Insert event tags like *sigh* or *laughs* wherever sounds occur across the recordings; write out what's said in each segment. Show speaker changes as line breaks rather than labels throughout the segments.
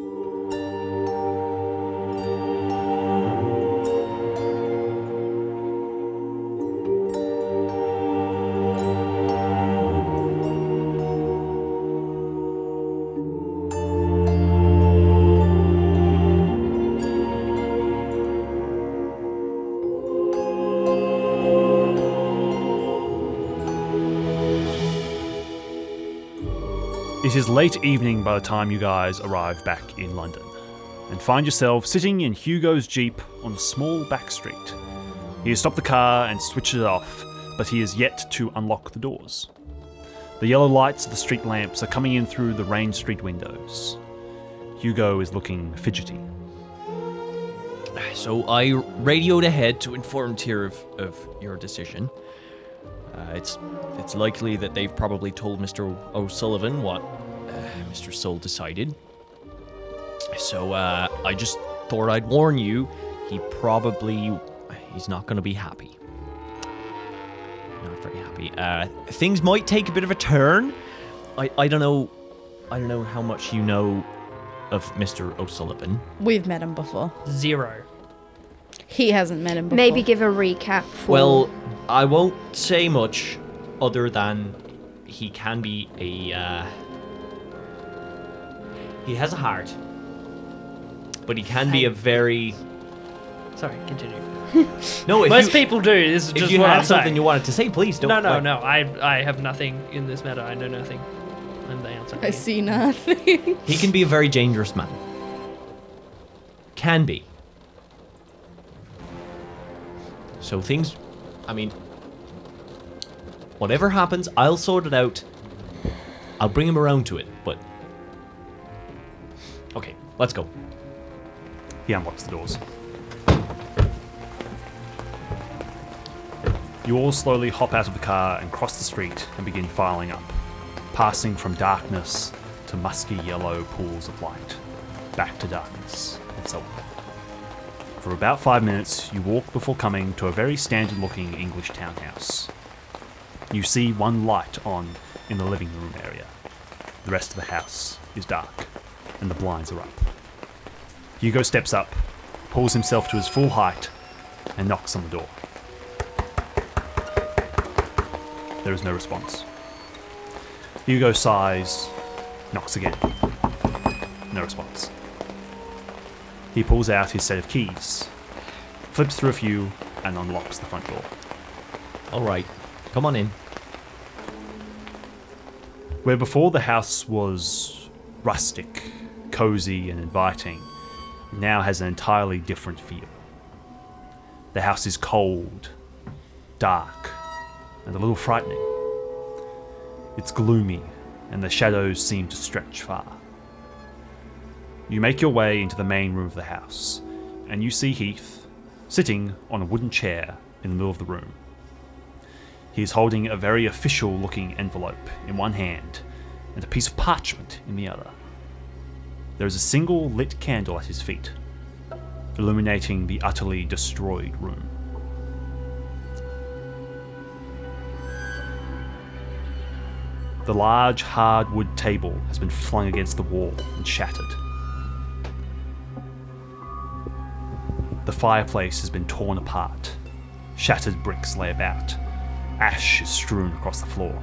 Ooh. It is late evening by the time you guys arrive back in London and find yourself sitting in Hugo's Jeep on a small back street. He has stopped the car and switched it off, but he has yet to unlock the doors. The yellow lights of the street lamps are coming in through the Rain Street windows. Hugo is looking fidgety.
So I radioed ahead to inform Tyr of, of your decision. Uh, it's it's likely that they've probably told Mr. O'Sullivan what Mr. Soul decided. So uh, I just thought I'd warn you. He probably he's not going to be happy. Not very happy. Uh, things might take a bit of a turn. I I don't know. I don't know how much you know of Mr. O'Sullivan.
We've met him before.
Zero.
He hasn't met him before.
Maybe give a recap for.
Well, I won't say much other than he can be a. Uh, he has a heart, but he can be a very.
Sorry, continue. *laughs*
No, if
Most
you,
people do. This is
if
just
you
what
had
I'm
something
saying.
you wanted to say, please don't.
no, no,
like-
no. I I have nothing in this matter. I know nothing. I'm the answer.
I see nothing. *laughs*
He can be a very dangerous man. Can be. So things, I mean, whatever happens, I'll sort it out. I'll bring him around to it, but. Let's go.
He unlocks the doors. You all slowly hop out of the car and cross the street and begin filing up, passing from darkness to musky yellow pools of light, back to darkness, and so on. For about five minutes, you walk before coming to a very standard looking English townhouse. You see one light on in the living room area. The rest of the house is dark, and the blinds are up. Hugo steps up, pulls himself to his full height, and knocks on the door. There is no response. Hugo sighs, knocks again. No response. He pulls out his set of keys, flips through a few, and unlocks the front door.
All right, come on in.
Where before the house was rustic, cozy, and inviting, now has an entirely different feel. The house is cold, dark, and a little frightening. It's gloomy, and the shadows seem to stretch far. You make your way into the main room of the house, and you see Heath sitting on a wooden chair in the middle of the room. He is holding a very official looking envelope in one hand and a piece of parchment in the other. There is a single lit candle at his feet, illuminating the utterly destroyed room. The large hardwood table has been flung against the wall and shattered. The fireplace has been torn apart. Shattered bricks lay about. Ash is strewn across the floor.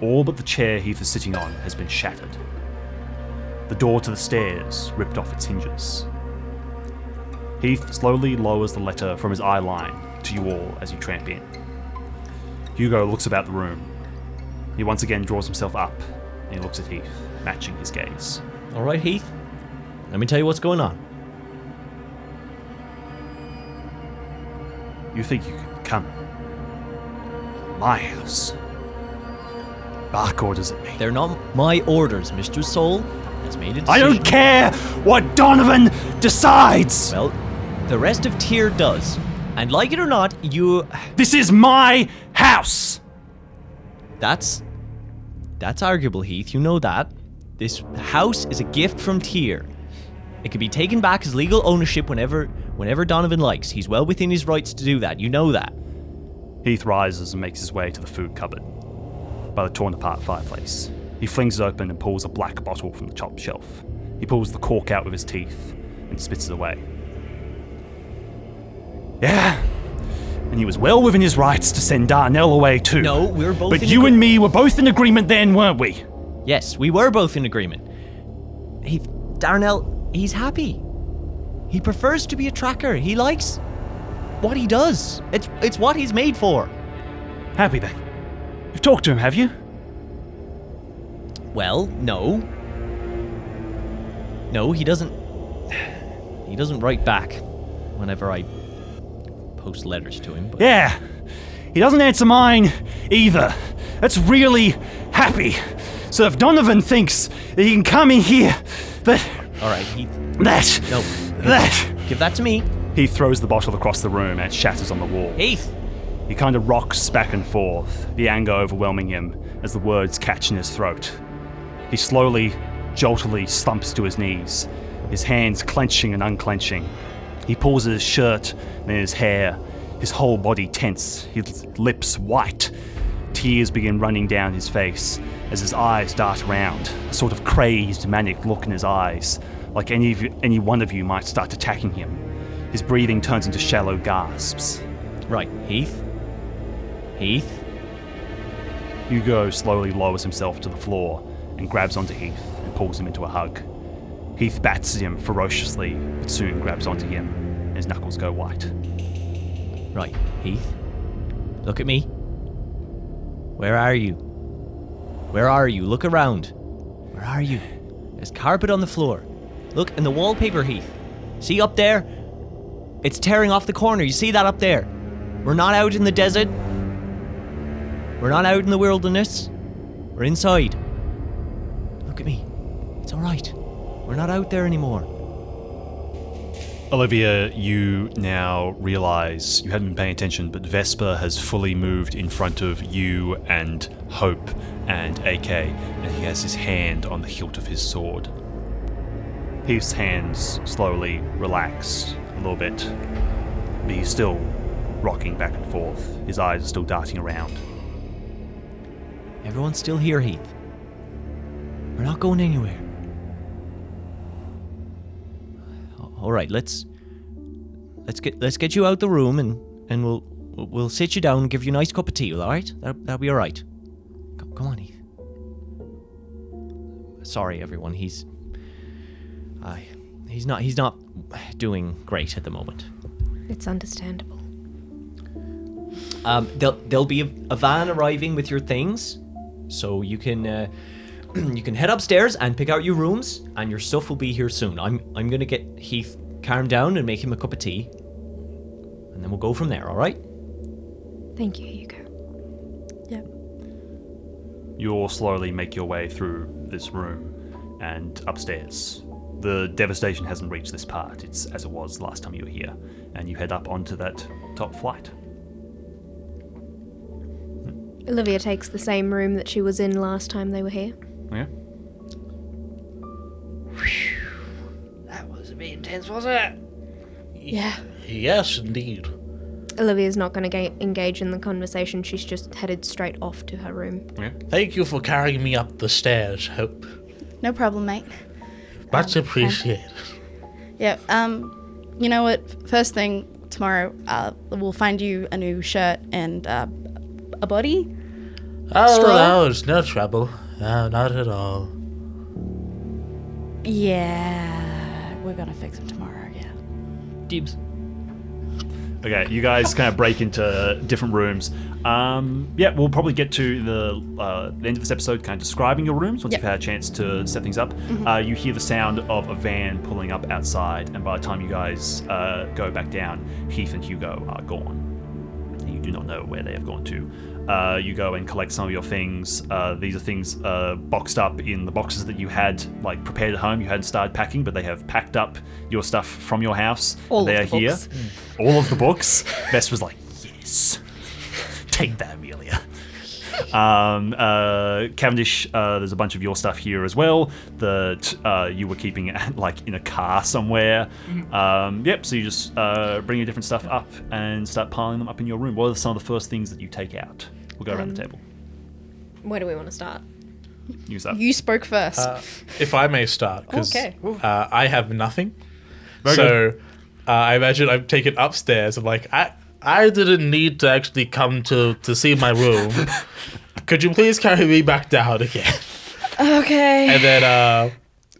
All but the chair Heath is sitting on has been shattered. The door to the stairs ripped off its hinges. Heath slowly lowers the letter from his eye line to you all as you tramp in. Hugo looks about the room. He once again draws himself up and he looks at Heath, matching his gaze.
All right, Heath. Let me tell you what's going on.
You think you could come? My house. Bark orders at me.
They're not my orders. Mr. Soul has made a decision.
I don't care what Donovan decides!
Well, the rest of Tyr does. And like it or not, you.
This is my house!
That's. That's arguable, Heath. You know that. This house is a gift from Tyr. It can be taken back as legal ownership whenever whenever Donovan likes. He's well within his rights to do that. You know that.
Heath rises and makes his way to the food cupboard by the torn apart fireplace. He flings it open and pulls a black bottle from the top shelf He pulls the cork out with his teeth and spits it away. Yeah, and he was well within his rights to send Darnell away too.
No, we were both
But you
agree-
and me were both in agreement then, weren't we?
Yes, we were both in agreement. He, Darnell, he's happy. He prefers to be a tracker. He likes what he does. It's it's what he's made for.
Happy then. You've talked to him, have you?
Well, no. No, he doesn't. *sighs* He doesn't write back whenever I post letters to him. But
Yeah. He doesn't answer mine either. That's really happy. So if Donovan thinks that he can come in here, that
all right, Heath,
that
no,
that
give that to me.
he throws the bottle across the room and it shatters on the wall.
Heath,
He kind of rocks back and forth, the anger overwhelming him as the words catch in his throat. He slowly, joltily slumps to his knees, his hands clenching and unclenching. He pulls at his shirt and his hair, his whole body tense, his lips white. Tears begin running down his face as his eyes dart around, a sort of crazed, manic look in his eyes, like any, of you, any one of you might start attacking him. His breathing turns into shallow gasps.
right, Heath, Heath.
Hugo slowly lowers himself to the floor and grabs onto Heath and pulls him into a hug. Heath bats at him ferociously, but soon grabs onto him, and his knuckles go white.
Right, Heath. Look at me. Where are you? Where are you? Look around. Where are you? There's carpet on the floor. Look, and the wallpaper, Heath. See up there? It's tearing off the corner. You see that up there? We're not out in the desert. We're not out in the wilderness. We're inside. Look at me. It's alright. We're not out there anymore.
Olivia, you now realize you hadn't been paying attention, but Vesper has fully moved in front of you and Hope and AK, and he has his hand on the hilt of his sword. Heath's hands slowly relax a little bit, but he's still rocking back and forth. His eyes are still darting around.
Everyone's still here, Heath. We're not going anywhere. All right, let's let's get let's get you out the room and and we'll we'll sit you down and give you a nice cup of tea. All right? That'll, that'll be all right. Come, come on, Heath. Sorry, everyone. He's uh, he's not he's not doing great at the moment.
It's understandable.
Um, there'll there'll be a, a van arriving with your things, so you can uh, *clears throat* you can head upstairs and pick out your rooms, and your stuff will be here soon. I'm I'm gonna get Heath calmed down and make him a cup of tea, and then we'll go from there. All right?
Thank you, Hugo.
Yep.
You all slowly make your way through this room and upstairs. The devastation hasn't reached this part, it's as it was last time you were here, and you head up onto that top flight.
Olivia takes the same room that she was in last time they were here.
Yeah?
That was a bit intense, wasn't it?
Yeah.
Yes, indeed.
Olivia's not going to ga- engage in the conversation. She's just headed straight off to her room. Yeah.
Thank you for carrying me up the stairs, Hope.
No problem, mate.
Much appreciated.
Yeah. Um, you know what? First thing tomorrow, uh, we'll find you a new shirt and uh, a body.
Oh,
Straw?
no, it's no trouble. No, not at all.
Yeah. We're gonna fix it tomorrow. Yeah.
Dibs.
Okay, you guys kind of break into different rooms. Um, yeah, we'll probably get to the, uh, the end of this episode, kind of describing your rooms once
Yep.
you've had a chance to set things up. Uh, you hear the sound of a van pulling up outside, and by the time you guys uh, go back down, Heath and Hugo are gone. Do not know where they have gone to. Uh, you go and collect some of your things. Uh, these are things uh, boxed up in the boxes that you had like prepared at home. You hadn't started packing, but they have packed up your stuff from your house.
All
they
of
are
the
here.
books.
All of the books. Best was like, yes, take that, Amelia. Um, uh, Cavendish, uh, there's a bunch of your stuff here as well that uh, you were keeping *laughs* like in a car somewhere. Um, yep, so you just uh, bring your different stuff up and start piling them up in your room. What are some of the first things that you take out? We'll go around the
Um,
table.
Where do we want to start?
use that.
You spoke first.
Uh, if I may start, because
Okay.
uh, I have nothing.
Very
so uh, I imagine I'm taken upstairs. I'm like, I I didn't need to actually come to to see my room. *laughs* Could you please carry me back down again?
okay.
And then uh,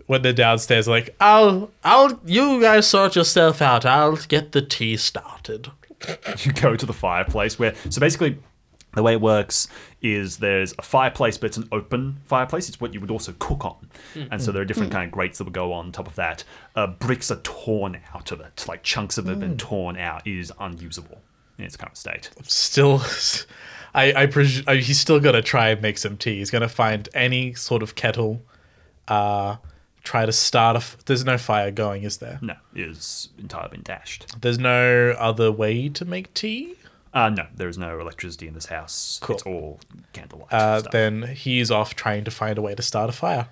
when they're downstairs, like, I'll I'll you guys sort yourself out. I'll get the tea started.
you go to the fireplace where so basically the way it works is there's a fireplace but it's an open fireplace it's what you would also cook on and so there are different kind of grates that would go on top of that uh, bricks are torn out of it like chunks of it have been torn out it is unusable in its current state
Still, *laughs* I I, presu- I he's still gonna try and make some tea. He's gonna find any sort of kettle. Uh, try to start a. F- There's no fire going, is there?
no it is entirely been dashed
There's no other way to make tea.
uh, no there is no electricity in this house
Cool.
it's all candlelight
Uh,
stuff.
then he's off trying to find a way to start a fire.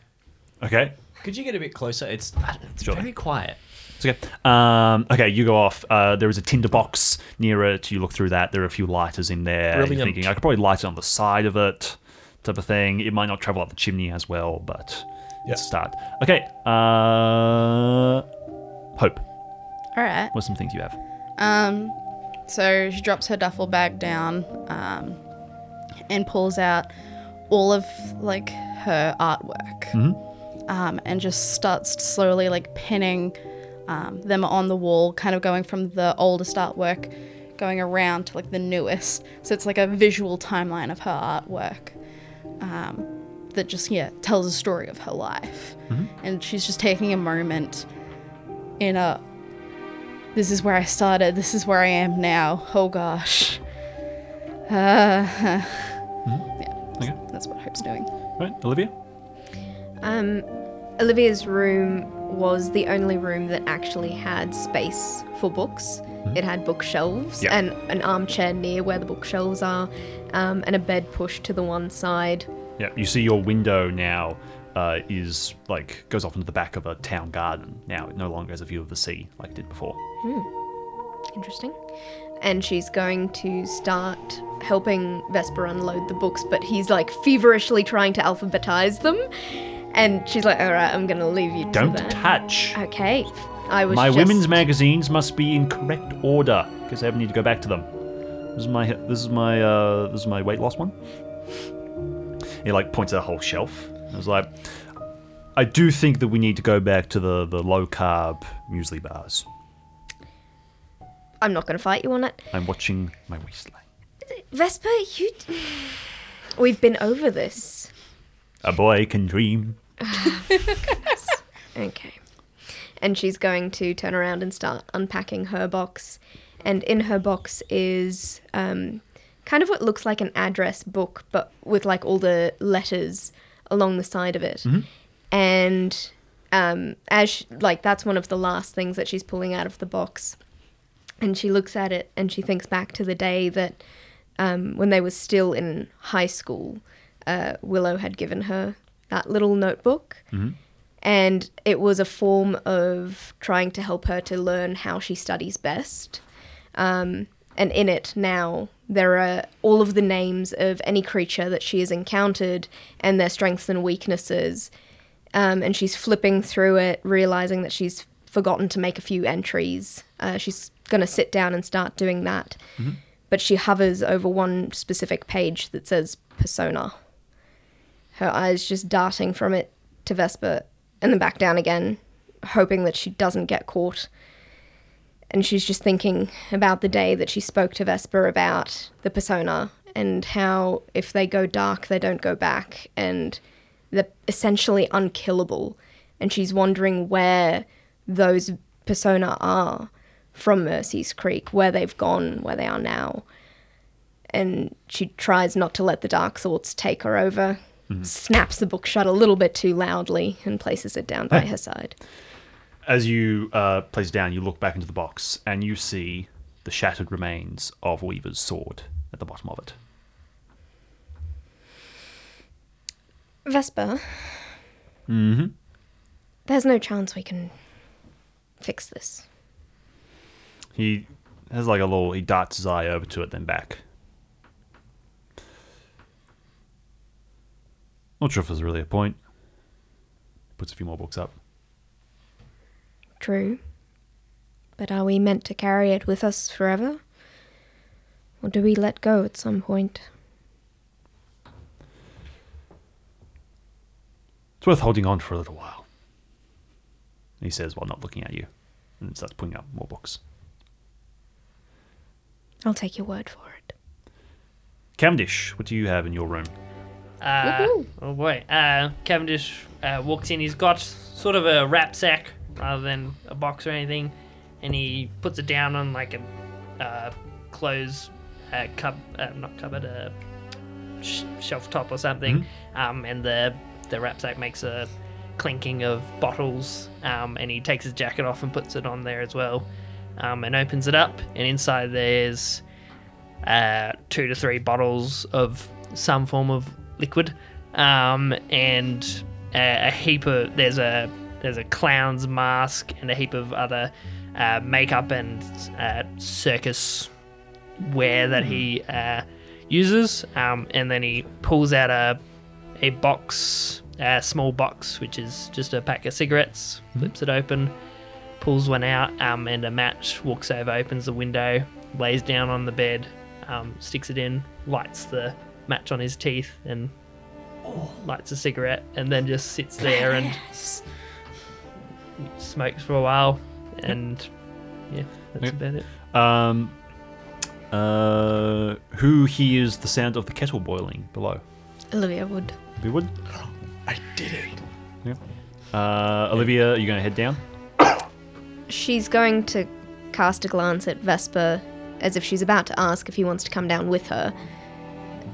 okay
Could you get a bit closer? It's it's
Sure.
very quiet.
It's okay. Um, okay, you go off. Uh, there is a tinder box near it. You look through that. There are a few lighters in there. You're thinking I could probably light it on the side of it, type of thing. It might not travel up the chimney as well, but
Yeah.
it's a start. Okay. Uh, Hope.
All right.
What's some things you have?
Um, so she drops her duffel bag down, um, and pulls out all of like her artwork, Hmm. um, and just starts slowly like pinning um, them on the wall, kind of going from the oldest artwork, going around to like the newest. So it's like a visual timeline of her artwork. Um, that just yeah tells a story of her life, and she's just taking a moment in a this is where I started. This is where I am now. Oh gosh. Uh, *laughs* yeah,
Okay.
that's what Hope's doing.
Right, Olivia.
Um, Olivia's room was the only room that actually had space for books. It had bookshelves
Yeah.
and an armchair near where the bookshelves are, um, and a bed pushed to the one side.
Yeah, you see your window now uh, is like goes off into the back of a town garden. Now it no longer has a view of the sea like it did before.
Interesting. And she's going to start helping Vesper unload the books, but he's like feverishly trying to alphabetize them. And she's like, "All right, I'm gonna leave you to
Don't
that."
touch.
Okay, I was
My
just...
women's magazines must be in correct order because I have need to go back to them. This is my this is my uh, this is my weight loss one. He like points at a whole shelf. I was like, I do think that we need to go back to the the low carb muesli bars.
I'm not gonna fight you on it.
I'm watching my waistline.
Vesper, you. *sighs* We've been over this.
A boy can dream. *laughs*
Okay. And she's going to turn around and start unpacking her box. And in her box is um, kind of what looks like an address book, but with like all the letters along the side of it. And um, as she, like that's one of the last things that she's pulling out of the box. And she looks at it and she thinks back to the day that um, when they were still in high school, uh, Willow had given her that little notebook and it was a form of trying to help her to learn how she studies best. Um, and in it now, there are all of the names of any creature that she has encountered and their strengths and weaknesses. Um, and she's flipping through it, realizing that she's forgotten to make a few entries. Uh, she's going to sit down and start doing that. But she hovers over one specific page that says persona her eyes just darting from it to Vesper and then back down again, hoping that she doesn't get caught. And she's just thinking about the day that she spoke to Vesper about the persona and how if they go dark, they don't go back, and they're essentially unkillable. And she's wondering where those persona are from Mercy's Creek, where they've gone, where they are now and she tries not to let the dark thoughts take her over. Snaps the book shut a little bit too loudly and places it down by her side.
As you uh, place it down, you look back into the box and you see the shattered remains of Weaver's sword at the bottom of it.
Vesper,
Mm-hmm.
there's no chance we can fix this.
He has like a little. He darts his eye over to it, then back. Not sure if there's really a point. Puts a few more books up.
True. But are we meant to carry it with us forever? Or do we let go at some point?
It's worth holding on for a little while. He says while not looking at you, and starts pulling up more books.
I'll take your word for it.
Cavendish, what do you have in your room?
Uh, oh boy. Uh, Cavendish uh, walks in. He's got sort of a wrap sack rather than a box or anything, and he puts it down on like a uh, clothes uh, cub, uh, not cupboard, a sh- shelf top or something. Um, and the the wrap sack makes a clinking of bottles. Um, and he takes his jacket off and puts it on there as well. Um, and opens it up, and inside there's uh, two to three bottles of some form of liquid, um, and a, a heap of there's a there's a clown's mask and a heap of other uh, makeup and uh, circus wear that he uh, uses, um, and then he pulls out a a box, a small box, which is just a pack of cigarettes. Flips it open, pulls one out, um, and a match. Walks over, opens the window, lays down on the bed, um, sticks it in, lights the match on his teeth, and lights a cigarette, and then just sits there and smokes for a while. And yeah, that's
Yep.
about it.
Um, uh, who hears the sound of the kettle boiling below?
Olivia would.
You would?
I did it. Yeah.
Uh, Olivia, are you going to head down?
She's going to cast a glance at Vesper as if she's about to ask if he wants to come down with her.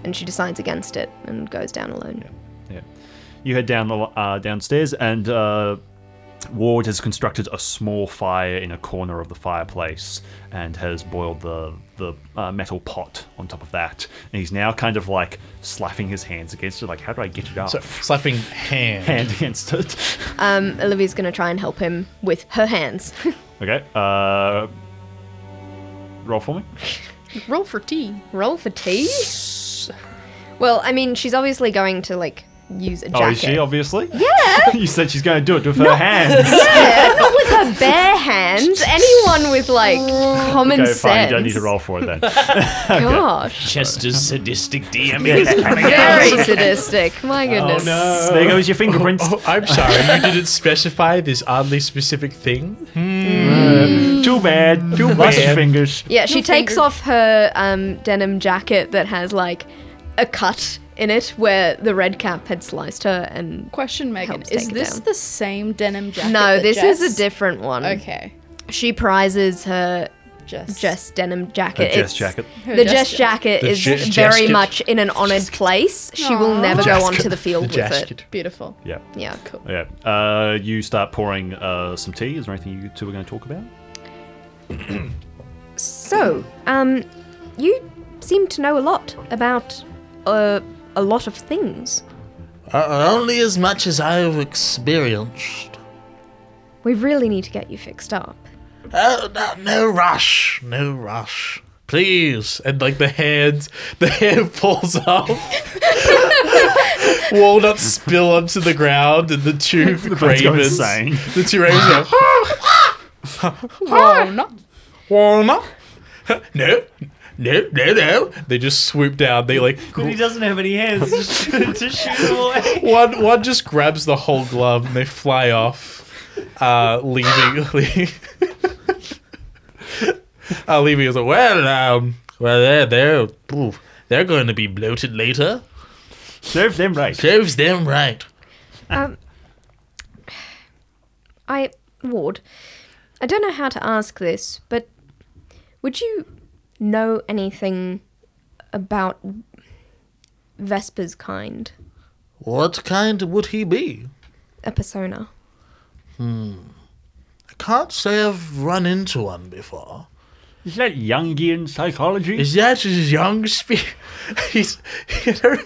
And she decides against it and goes down alone.
Yeah. yeah. You head down the uh, downstairs, and uh, Ward has constructed a small fire in a corner of the fireplace and has boiled the the uh, metal pot on top of that. And he's now kind of like slapping his hands against it, like, how do I get it up?
So slapping hand.
Hand against it.
Um, Olivia's going to try and help him with her hands. *laughs*
okay. Uh, roll for me.
Roll for tea.
Roll for tea? Well, I mean, she's obviously going to, like, use a jacket.
Oh, is she obviously? Yeah. *laughs* you said she's going to do it with her hands. *laughs*
Yeah, not with her bare hands. Anyone with, like, *laughs* common
okay,
sense.
fine. You don't need to roll for it then.
Gosh.
Chester's sadistic DMing is coming out.
Very sadistic. My goodness. Oh, no.
There goes your fingerprints.
Oh, I'm sorry. you didn't specify this oddly specific thing.
Too bad. Too Lost your
bad.
fingers.
Yeah, she
No
takes
fingers.
off her um, denim jacket that has like a cut in it where the red cap had sliced her and
Question, Megan.
Helps
Is
take it
this
down.
the same denim jacket?
no
that
this is
Jess-
a different one
Okay.
she prizes her
Jess.
Jess denim jacket
A Jess
It's-
jacket.
Her
the
Jess
Jess
jacket.
jacket
The
is
Jess
very
jacket.
much in an honored place she will
Aw.
never go onto the field
The
with it.
Beautiful.
Yeah.
yeah
Cool.
Yeah. Uh, you start pouring uh, some tea. Is there anything you two are going to talk about?
so um you seem to know a lot about uh, a lot of things
Uh, only as much as I've experienced.
we really need to get you fixed up
Oh, no, no rush, no rush.
Please. And like the hand, *laughs* the hand falls off. *laughs* Walnuts spill onto the ground, and the two *laughs*
birds go
ravens.
insane.
The two ravens go.
Oh, no.
Walnut. No, no, no, no. They just swoop down. They like
He doesn't have any hands just *laughs* to shoot him away.
one one just grabs the whole glove and they fly off, uh, leaving. *laughs* leaving uh, leaving us. Well, um, well, they're they're ooh, they're going to be bloated later.
Serve them right.
Serves them right.
Um, I, Ward, I don't know how to ask this, but would you know anything about Vesper's kind?
What kind would he be?
A persona? Hmm.
I can't say I've run into one before.
Is that Jungian psychology?
Is that his young spe- *laughs* He's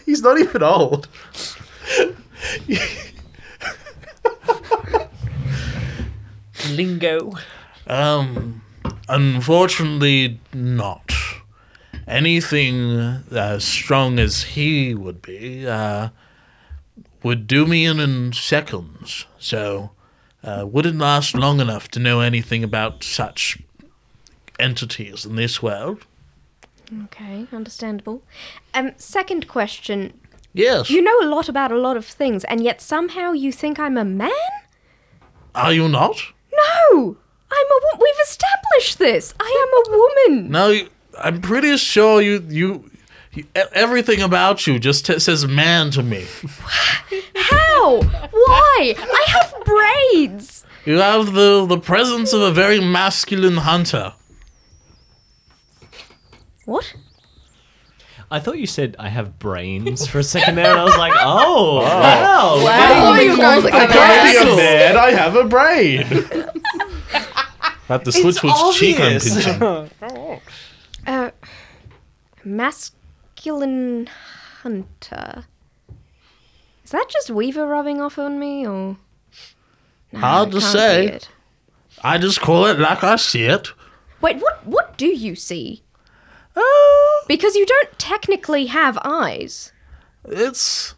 he's not even old.
Lingo.
Um, unfortunately, not. Anything as strong as he would be, uh,
would do me in in seconds, so uh, wouldn't last long enough to know anything about such entities in this world.
Okay, understandable. Um, second question.
Yes.
You know a lot about a lot of things, and yet somehow you think I'm a man?
Are you not?
No! I'm a wo- We've established this! I am a woman!
No, you, I'm pretty sure you you. you- e- Everything about you just t- says man to me. *laughs*
How? Why? I have braids!
You have the, the presence of a very masculine hunter.
What?
I thought you said I have brains for a second there, and I was like, oh, *laughs* wow.
You guys are coming
Already
out.
a man, I have a brain. *laughs* have to switch which cheek I'm
obvious.
pinching. *laughs*
Uh, masculine hunter. Is that just Weaver rubbing off on me, or? No,
Hard
it
to say. I just call it like I see it.
Wait, what? What do you see?
Uh,
Because you don't technically have eyes.
it's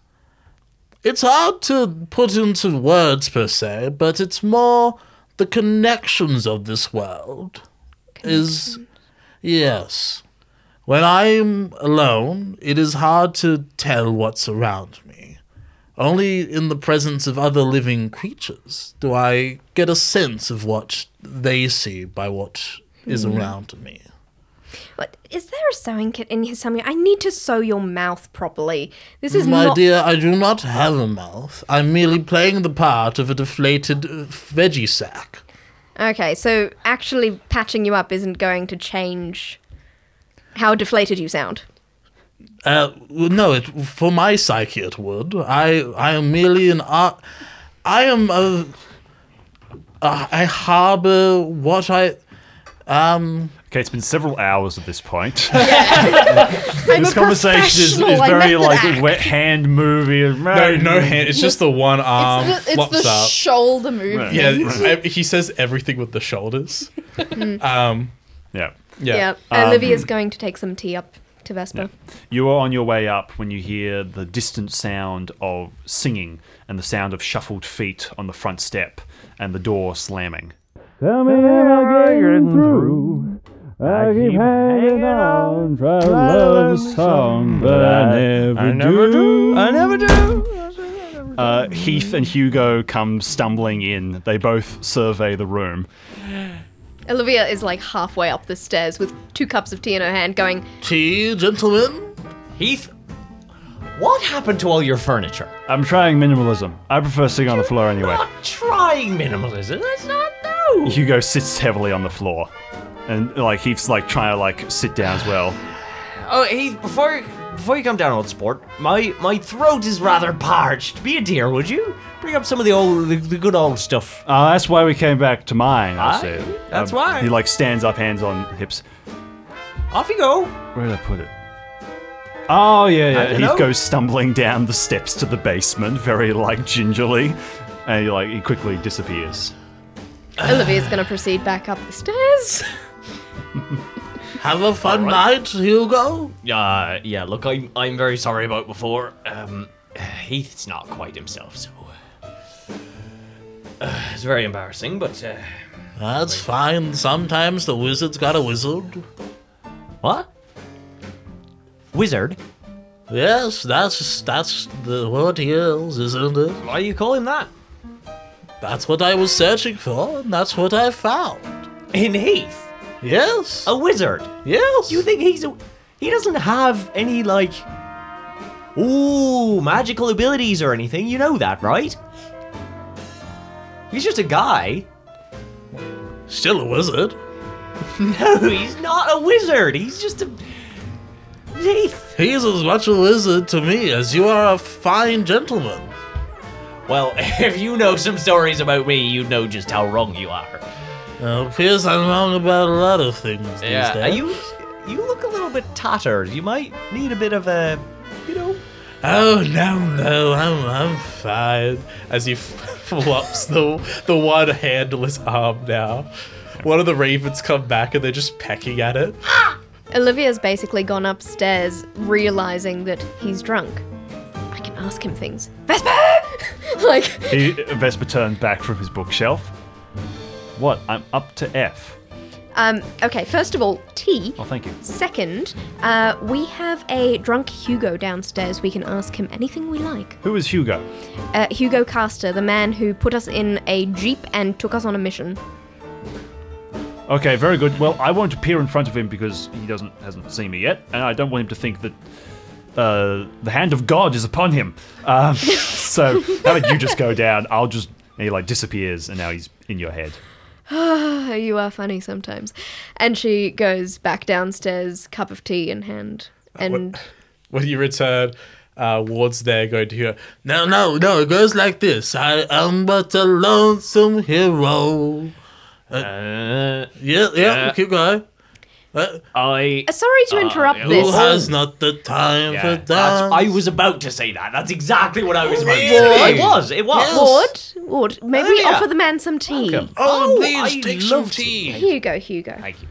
it's hard to put into words per se, but it's more the connections of this world is yes. When I'm alone, it is hard to tell what's around me. Only in the presence of other living creatures do I get a sense of what they see by what is mm. around me.
But is there a sewing kit in here somewhere? I need to sew your mouth properly. This is
My
not.
dear, I do not have a mouth. I'm merely playing the part of a deflated uh, veggie sack.
Okay, so actually patching you up isn't going to change how deflated you sound.
Uh, no, it, for my psyche it would. I, I am merely an art. I am a. Uh, I harbor what I. Um.
Okay, it's been several hours at this point. *laughs* *laughs*
I'm
this conversation is, is
professional, I
very
method
like
act.
wet hand movie.
No, no hand. It's just the one arm
It's the, it's
flops
the
up.
shoulder movement.
yeah, *laughs* I- he says everything with the shoulders. um,
Yeah.
yeah.
Yeah. Olivia's going to take some tea up to Vesper.
You are on your way up when you hear the distant sound of singing and the sound of shuffled feet on the front step and the door slamming.
Tell me am I getting through? I keep hanging on, try to love the song, but I never, do.
I never do.
Uh, Heath and Hugo come stumbling in. They both survey the room.
Olivia is like halfway up the stairs with two cups of tea in her hand, going,
Tea, gentlemen?
Heath, what happened to all your furniture?
I'm trying minimalism. I prefer sitting on the floor anyway.
Not trying minimalism. That's not no.
Hugo sits heavily on the floor. And like he's like trying to like sit down as well. *sighs*
Oh, Heath, before before you come down, old sport, my my throat is rather parched. Be a dear, would you? Bring up some of the old, the, the good old stuff.
Uh, that's why we came back to mine, I
Aye,
said.
that's why.
He like stands up, hands on hips.
Off you go.
Where did I put it? Oh yeah, yeah.
don't
He
know.
goes stumbling down the steps to the basement, very like gingerly, and he like he quickly disappears.
Olivia's going to proceed back up the stairs.
Have a fun night, Hugo?
Uh, yeah. Look, I'm I'm very sorry about before. Um, Heath's not quite himself, so uh, it's very embarrassing. But uh,
That's fine. Sometimes the wizard's got a wizard.
what? Wizard?
Yes, that's that's the what he is, isn't it?
Why do you call him that?
That's what I was searching for, and that's what I found.
In Heath,
Yes.
a wizard.
yes.
You think he's a. He doesn't have any, like. Ooh, magical abilities or anything. You know that, right? He's just a guy.
still a wizard? *laughs*
No, he's not a wizard. He's just a. Heath.
He's as much a wizard to me as you are a fine gentleman.
Well, *laughs* if you know some stories about me, you know just how wrong you are.
Uh, appears I'm wrong about a lot of things these
Yeah,
days.
you you look a little bit tattered. You might need a bit of a, you know.
Oh no, no, I'm I'm fine.
As he *laughs* flops the the one handless arm now. One of the ravens come back and they're just pecking at it. *gasps*
Olivia's basically gone upstairs, realizing that he's drunk. I can ask him things. Vesper! *laughs* like,
He Vesper turned back from his bookshelf. What? I'm up to F.
um, okay, first of all, tea.
Oh, thank you.
Second, uh, we have a drunk Hugo downstairs. We can ask him anything we like.
Who is Hugo?
Uh, Hugo Caster, the man who put us in a jeep and took us on a mission.
Okay, very good. Well, I won't appear in front of him because he doesn't hasn't seen me yet, and I don't want him to think that uh, the hand of God is upon him. Um, *laughs* so how about you just go down? I'll just and he like disappears, and now he's in your head. *sighs*
you are funny sometimes. And she goes back downstairs, cup of tea in hand. And *laughs*
When you return, uh, Ward's there going to hear,
No, no, no. It goes like this. I am but a lonesome hero.
Uh,
Yeah, yeah.
Yeah.
Keep going. Uh,
I.
Uh, sorry to interrupt
who
who has not the time
Yeah,
for
that's,
dance?
I was about to say that. That's exactly what I was about to
Really?
say. It was. It was.
Ward, Ward, maybe
Oh, yeah.
offer the man some tea.
Welcome.
Oh,
Oh,
please
I
take some
love
tea.
Here you go, Hugo.
Thank you.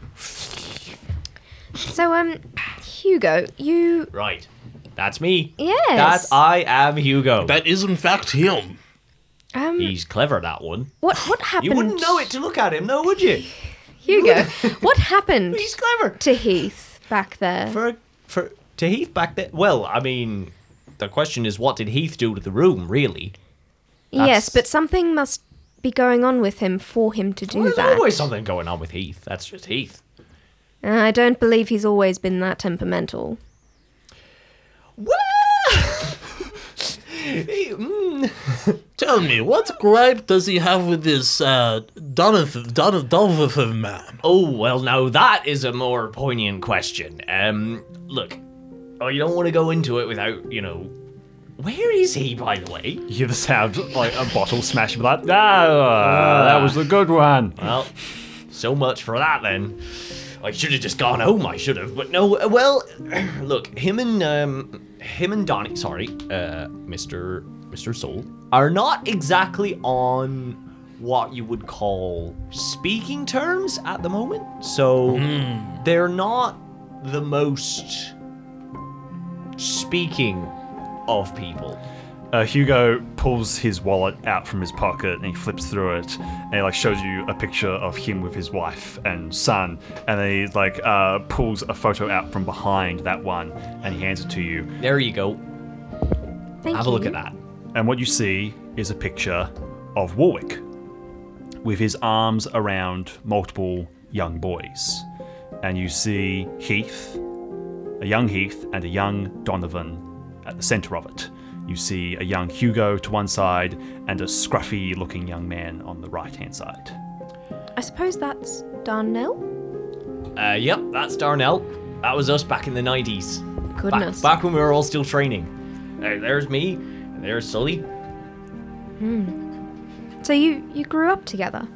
So, um, Hugo, you.
Right. That's me.
Yes.
That I am Hugo.
That is in fact him.
um,
He's clever, that one.
what what happened?
You wouldn't know it to look at him, though, would you?
Hugo, *laughs* what happened *laughs*
He's clever.
to Heath back there?
For for to Heath back there. Well, I mean, the question is, what did Heath do to the room, really?
yes, but something must be going on with him for him to do
Well, there's
that.
always something going on with Heath. That's just Heath.
Uh, I don't believe he's always been that temperamental.
Mm. *laughs*
Tell me, what gripe does he have with this uh, Donovan, Don- Donovan man?
Oh well, now that is a more poignant question. Um, look, you don't want to go into it without, you know, where is he, by the way? *laughs*
You hear the sound like a bottle smashing, like ah, that was the good one.
Well, so much for that then. I should have just gone home. I should have, but no. uh, Well, *clears throat* look, him and um, him and Donnie, sorry, uh, Mister Mister Soul, are not exactly on what you would call speaking terms at the moment. So they're not the most speaking of people.
Uh, Hugo pulls his wallet out from his pocket and he flips through it and he like shows you a picture of him with his wife and son and then he like uh, pulls a photo out from behind that one and he hands it to you
There you go.
Thank
Have
you.
a look at that.
and what you see is a picture of Warwick with his arms around multiple young boys and you see Heath a young Heath and a young Donovan at the center of it. You see a young Hugo to one side and a scruffy looking young man on the right hand side.
I suppose that's Darnell?
Uh, yep, that's Darnell. That was us back in the 90s.
Goodness.
Back, back when we were all still training. There, there's me, and there's Sully. Hmm.
So you, you grew up together?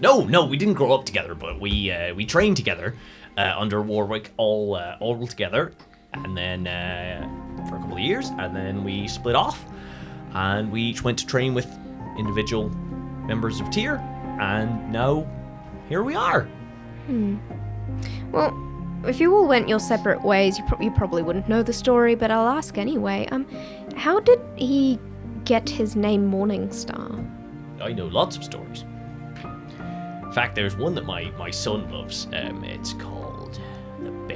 No, no, we didn't grow up together, but we uh, we trained together uh, under Warwick, all uh, all together, and then uh, for a couple of years, and then we split off, and we each went to train with individual members of Tyr, and now here we are.
Well, if you all went your separate ways, you, pro- you probably wouldn't know the story, but I'll ask anyway. Um, how did he get his name Morningstar?
I know lots of stories. In fact, there's one that my, my son loves. Um, it's called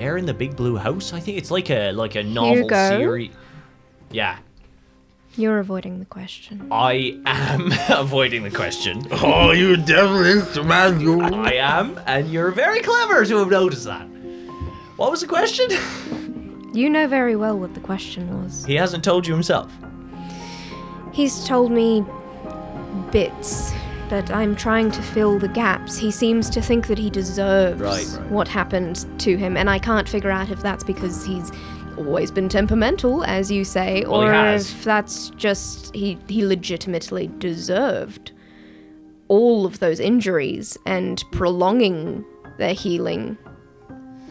The Bear in the Big Blue House. I think it's like a like a novel
Hugo?
series. Yeah,
You're avoiding the question.
I am *laughs* avoiding the question.
Oh, you devilish man, you.
I am, and you're very clever to have noticed that. What was the question?
You know very well what the question was.
He hasn't told you himself.
He's told me bits, but I'm trying to fill the gaps. He seems to think that he deserves
Right, right.
what happened to him, and I can't figure out if that's because he's always been temperamental, as you say,
Well,
or if that's just he he legitimately deserved all of those injuries and prolonging their healing,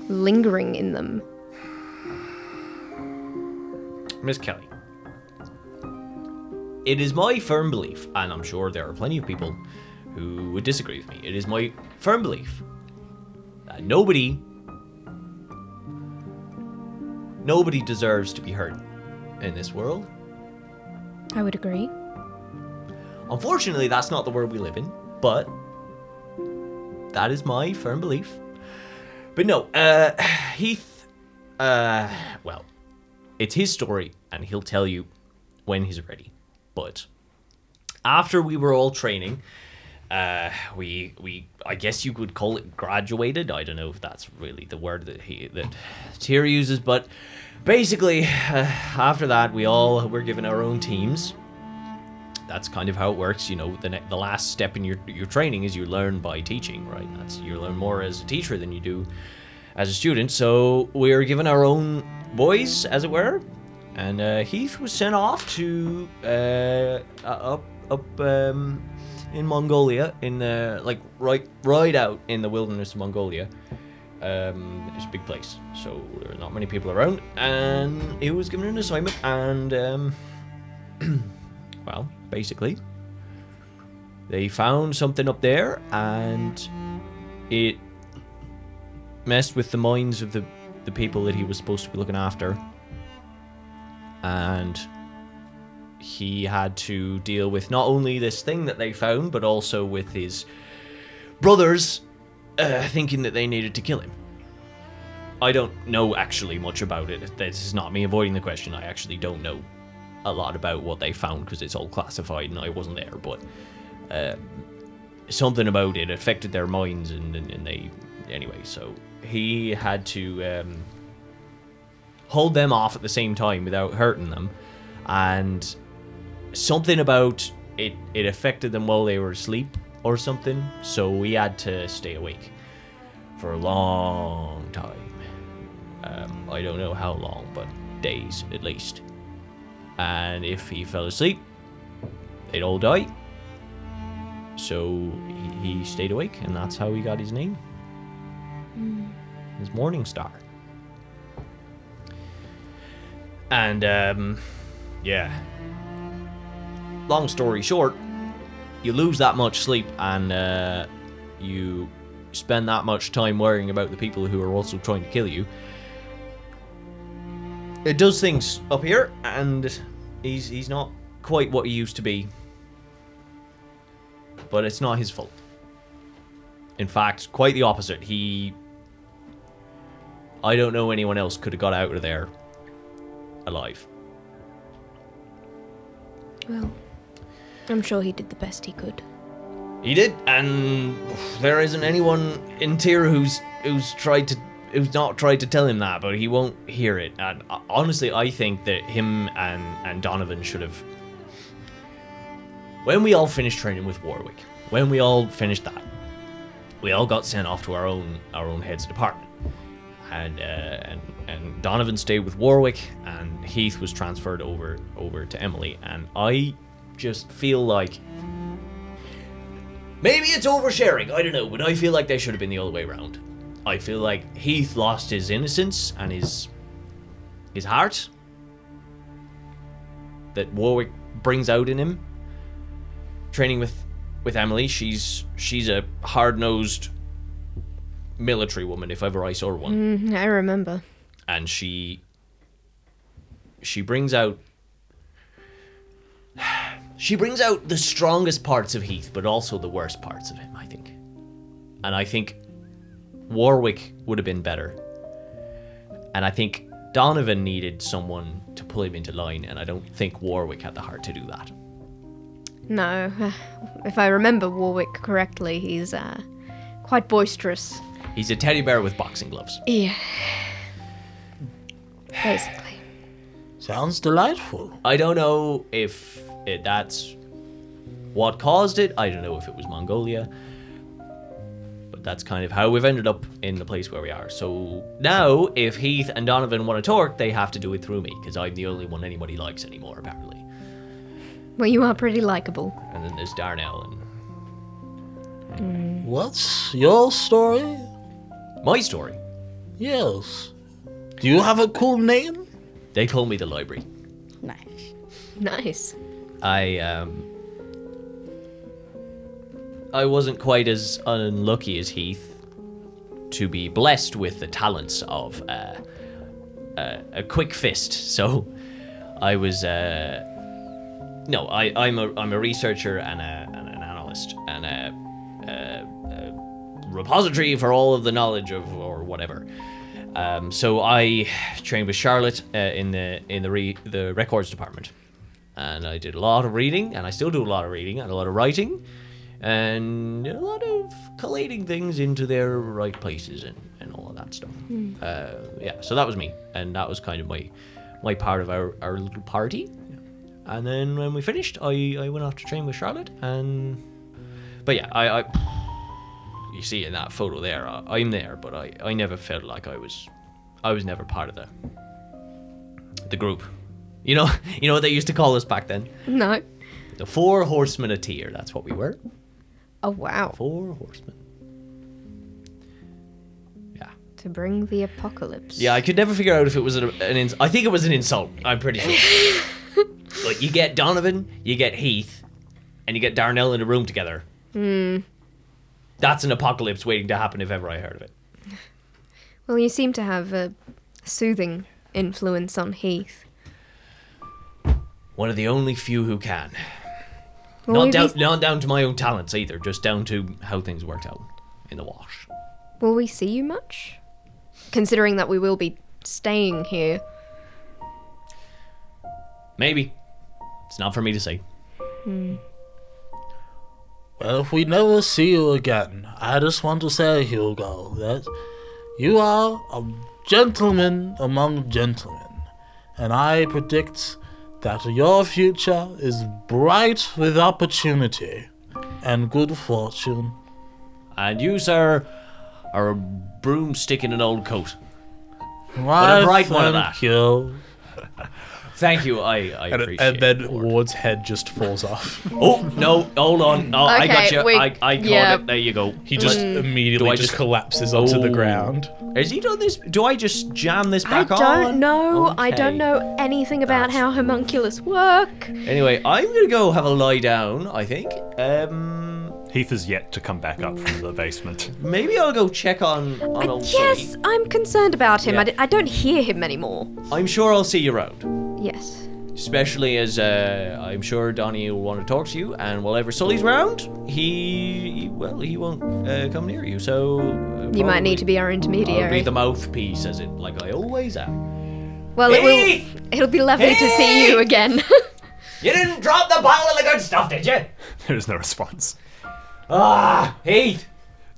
lingering in them.
Miss Kelly. It is my firm belief, and I'm sure there are plenty of people who would disagree with me. It is my firm belief that nobody, nobody deserves to be hurt in this world.
I would agree.
Unfortunately, that's not the world we live in, but that is my firm belief. But no, uh, *sighs* Heath, uh, well, it's his story, and he'll tell you when he's ready. But after we were all training, uh, we we I guess you could call it graduated. I don't know if that's really the word that he that Tyr uses, but basically, uh, after that, we all were given our own teams. That's kind of how it works. You know, the ne- the last step in your your training is you learn by teaching, right? That's you learn more as a teacher than you do as a student. So we were given our own boys, as it were, and uh, Heath was sent off to uh, up up um, in Mongolia, in uh, like right right out in the wilderness of Mongolia. Um, it's a big place, so there are not many people around, and he was given an assignment, and um, *clears throat* well, basically, they found something up there, and it messed with the minds of the the people that he was supposed to be looking after, and he had to deal with not only this thing that they found, but also with his brothers uh, thinking that they needed to kill him. I don't know actually much about it. This is not me avoiding the question. I actually don't know a lot about what they found because it's all classified and I wasn't there. But uh, something about it affected their minds and, and, and they. Anyway, so he had to um, hold them off at the same time without hurting them. And something about it it affected them while they were asleep or something so we had to stay awake for a long time. Um, i don't know how long but days at least. And if he fell asleep they'd all die. So he, he stayed awake and that's how he got his name. His morning star and um yeah long story short, you lose that much sleep and uh, you spend that much time worrying about the people who are also trying to kill you. It does things up here, and he's he's not quite what he used to be. But it's not his fault. In fact, quite the opposite. He. I don't know anyone else could have got out of there alive.
Well, I'm sure he did the best he could.
He did, and there isn't anyone in Tyr who's who's tried to who's not tried to tell him that, but he won't hear it. And uh, honestly, I think that him and and Donovan should have. When we all finished training with Warwick, when we all finished that, we all got sent off to our own our own heads of department, and uh, and and Donovan stayed with Warwick, and Heath was transferred over over to Emily, and I just feel like Maybe it's oversharing, I don't know, but I feel like they should have been the other way around. I feel like Heath lost his innocence and his his heart that Warwick brings out in him. Training with with Emily, she's she's a hard-nosed military woman if ever I saw one
Mm, I remember.
And she she brings out she brings out the strongest parts of Heath, but also the worst parts of him, I think. And I think Warwick would have been better. And I think Donovan needed someone to pull him into line, and I don't think Warwick had the heart to do that.
No, *laughs* if I remember Warwick correctly, he's uh, quite boisterous.
He's a teddy bear with boxing gloves.
Yeah. Basically.
Sounds delightful.
I don't know if it, that's what caused it. I don't know if it was Mongolia. But that's kind of how we've ended up in the place where we are. So now, if Heath and Donovan want to talk, they have to do it through me, because I'm the only one anybody likes anymore, apparently.
Well, you are pretty likable.
And then there's Darnell and.
What's your story?
my story.
Yes. Do you have a cool name?
They call me the library.
Nice.
Nice.
I um I wasn't quite as unlucky as Heath to be blessed with the talents of uh, uh, a quick fist. *laughs* So I was uh, no, I, I'm a I'm a researcher and, a, and an analyst and a, a, a repository for all of the knowledge of or whatever. Um, so I trained with Charlotte uh, in the in the re, the records department, and I did a lot of reading, and I still do a lot of reading and a lot of writing, and a lot of collating things into their right places and, and all of that stuff. Uh, yeah, so that was me, and that was kind of my my part of our, our little party. And then when we finished, I, I went off to train with Charlotte, and but yeah, I, I you see in that photo there, I, I'm there, but I, I never felt like I was I was never part of the the group. You know, *laughs* you know what they used to call us back then?
No.
The four horsemen of Tyr. That's what we were.
Oh wow.
Four horsemen. Yeah.
To bring the apocalypse.
Yeah, I could never figure out if it was an, an ins- I think it was an insult. I'm pretty sure. *laughs* But you get Donovan, you get Heath, and you get Darnell in a room together. Hmm. That's an apocalypse waiting to happen if ever I heard of it.
Well, you seem to have a soothing influence on Heath.
One of the only few who can.
Will
not
we
down,
be-
not down to my own talents either, just down to how things worked out in the wash.
Will we see you much? Considering that we will be staying here.
Maybe. It's not for me to say. Hmm.
Well, if we never see you again, I just want to say, Hugo, that you are a gentleman among gentlemen. And I predict that your future is bright with opportunity and good fortune.
And you, sir, are a broomstick in an old coat.
Why,
bright one of that.
you. *laughs*
Thank you, I, I
And,
appreciate
and then
it. Lord.
Ward's head just falls off. *laughs*
Oh, no, hold on. Oh, I got you.
we-
I, I caught
yeah.
it. There you go.
He just
Do
immediately just,
just-
collapses onto the
Oh.
ground.
Has he done this? Do I just jam this back on?
I don't know. I don't know anything about
That's-
how homunculus work.
Anyway, I'm gonna go have a lie down. I think. Um,
Heath is yet to come back up from the basement.
maybe I'll go check on on
Uh,
old
yes,
Sully.
I'm concerned about him.
Yeah.
I, d- I don't hear him anymore.
I'm sure I'll see you around.
Yes.
Especially as uh, I'm sure Donnie will want to talk to you, and whenever Sully's round, he well he won't uh, come near you. So uh,
You might need to be our
I'll
intermediary.
be the mouthpiece, as it like I always am.
well, it will.
Heath!
It'll be lovely to see you
Heath!
again. *laughs*
You didn't drop the bottle of the good stuff, did you?
There's no response.
Ah, Heath.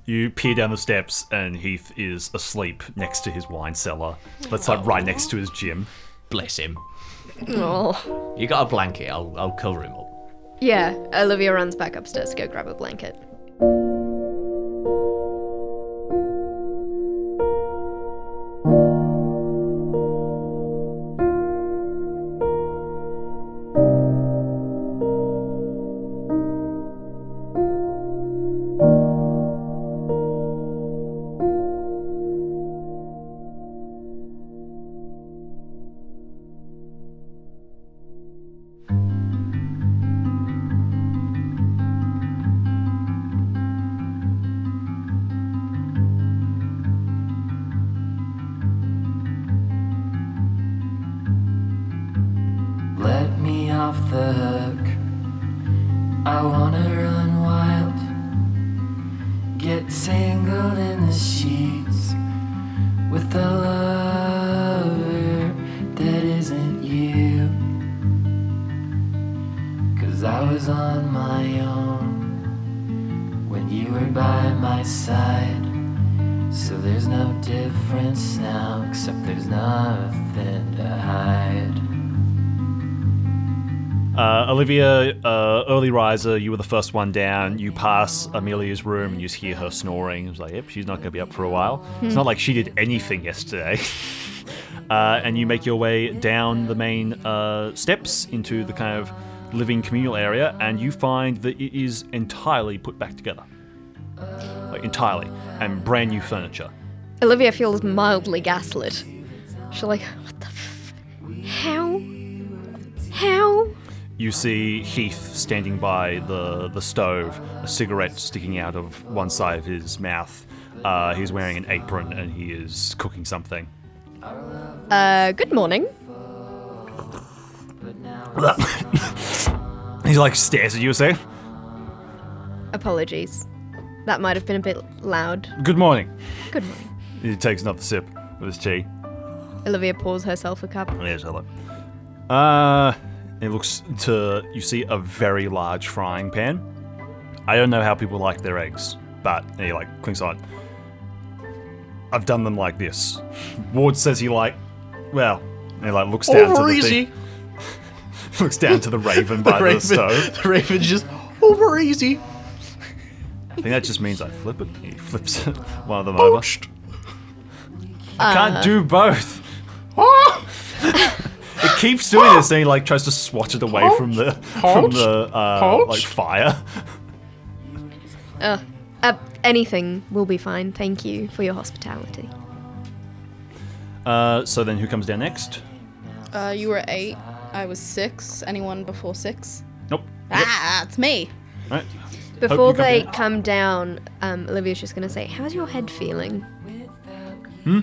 You peer down the steps, and Heath is asleep next to his wine cellar. That's like right next to his gym.
Bless him.
oh.
You got a blanket? I'll I'll cover him up.
Yeah. Olivia runs back upstairs to go grab a blanket.
Olivia, uh, early riser, you were the first one down. You pass Amelia's room and you just hear her snoring. It's like, yep, she's not going to be up for a while. It's not like she did anything yesterday. *laughs* uh, and you make your way down the main uh, steps into the kind of living communal area, and you find that it is entirely put back together. Like, entirely. And brand new furniture.
Olivia feels mildly gaslit. She's like, what the f? How?
You see Heath standing by the, the stove, a cigarette sticking out of one side of his mouth. Uh, he's wearing an apron and he is cooking something.
Uh, good morning. *laughs*
He like stares at you and say,
Apologies. That might have been a bit loud.
Good morning.
Good morning.
He takes another sip of his tea.
Olivia pours herself a cup.
Yes, hello. Uh, it looks to you see a very large frying pan. I don't know how people like their eggs, but he like clinks on. I've done them like this. Ward says he like, well, he like looks down
Over
to the
easy.
thing, *laughs* looks down to the raven by *laughs* the,
Raven,
stove. *laughs*
the Raven just over easy.
I think that just means I flip it. He flips it, one of them over. I can't uh. do both. It keeps doing this, and he like tries to swat it away from the from the uh,
Pouch?
like fire.
Uh, uh, anything will be fine. Thank you for your hospitality.
Uh, so then, who comes down next?
Uh, you were eight. I was six. Anyone before six?
Nope.
Ah, it's me.
Right.
Before
you come
they
down.
come down, um, Olivia's just going to say, How's your head feeling?
Hmm?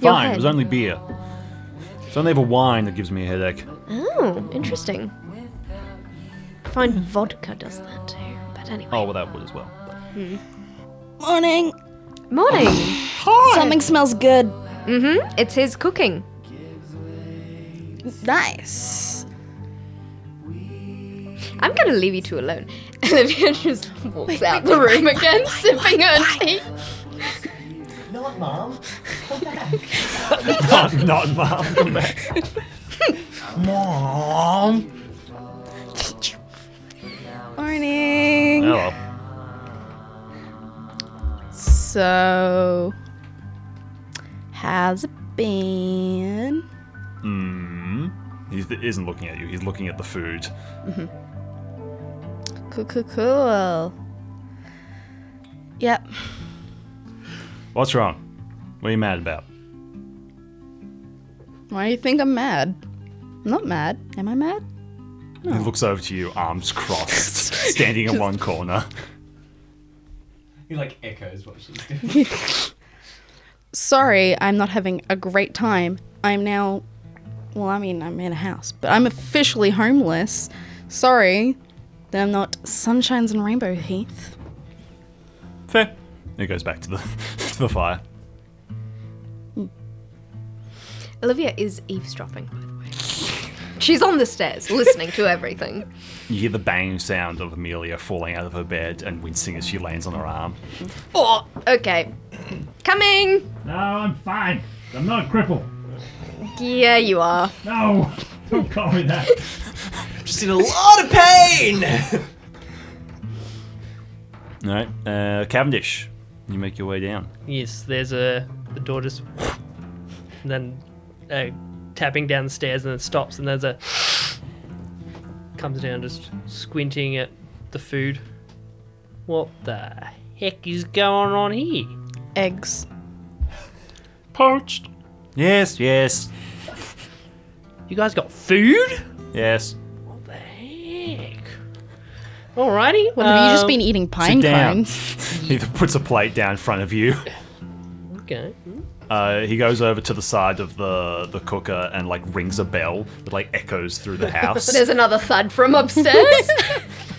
Your
Fine. It
head.
was only beer. It's have a wine that gives me a headache.
Oh, interesting. I find vodka does that too. But anyway.
Oh well, that would as well.
Morning.
Morning. *gasps*
Something smells good.
mm-hmm. It's his cooking.
Nice.
I'm going to leave you two alone. *laughs* Olivia just walks out the room again, sipping her tea. *laughs*
not, mom. come not mom. Come back.
Mom.
Morning.
Hello.
So, how's it been?
Hmm. He isn't looking at you. He's looking at the food. Mm-hmm.
Cool, cool, cool. Yep.
What's wrong? What are you mad about?
Why do you think I'm mad? I'm not mad. Am I mad?
He looks over to you, arms *laughs* crossed, standing in one corner.
He like echoes what she's doing. *laughs*
Sorry, I'm not having a great time. I'm now. Well, I mean, I'm in a house, but I'm officially homeless. Sorry that I'm not Sunshines and Rainbow Heath.
Fair. It goes back to the to the fire.
Olivia is eavesdropping, by the way. She's on the stairs, listening to everything.
You hear the bang sound of Amelia falling out of her bed and wincing as she lands on her arm.
Oh, okay. Coming!
No, I'm fine. I'm not crippled.
Yeah, you are.
No, don't call me that.
I'm Just in a lot of pain.
All right, uh, Cavendish, you make your way down.
Yes, there's a the door just and then uh, tapping down the stairs and then stops and there's a comes down just squinting at the food. What the heck is going on here?
Eggs.
Poached.
Yes, yes,
You guys got food?
yes.
What the heck? Alrighty.
What have you just
um,
been eating pine
Sit down.
cones? *laughs*
He puts a plate down in front of you.
Okay.
Uh, he goes over to the side of the the cooker and like rings a bell that like echoes through the house. *laughs*
There's another thud from upstairs.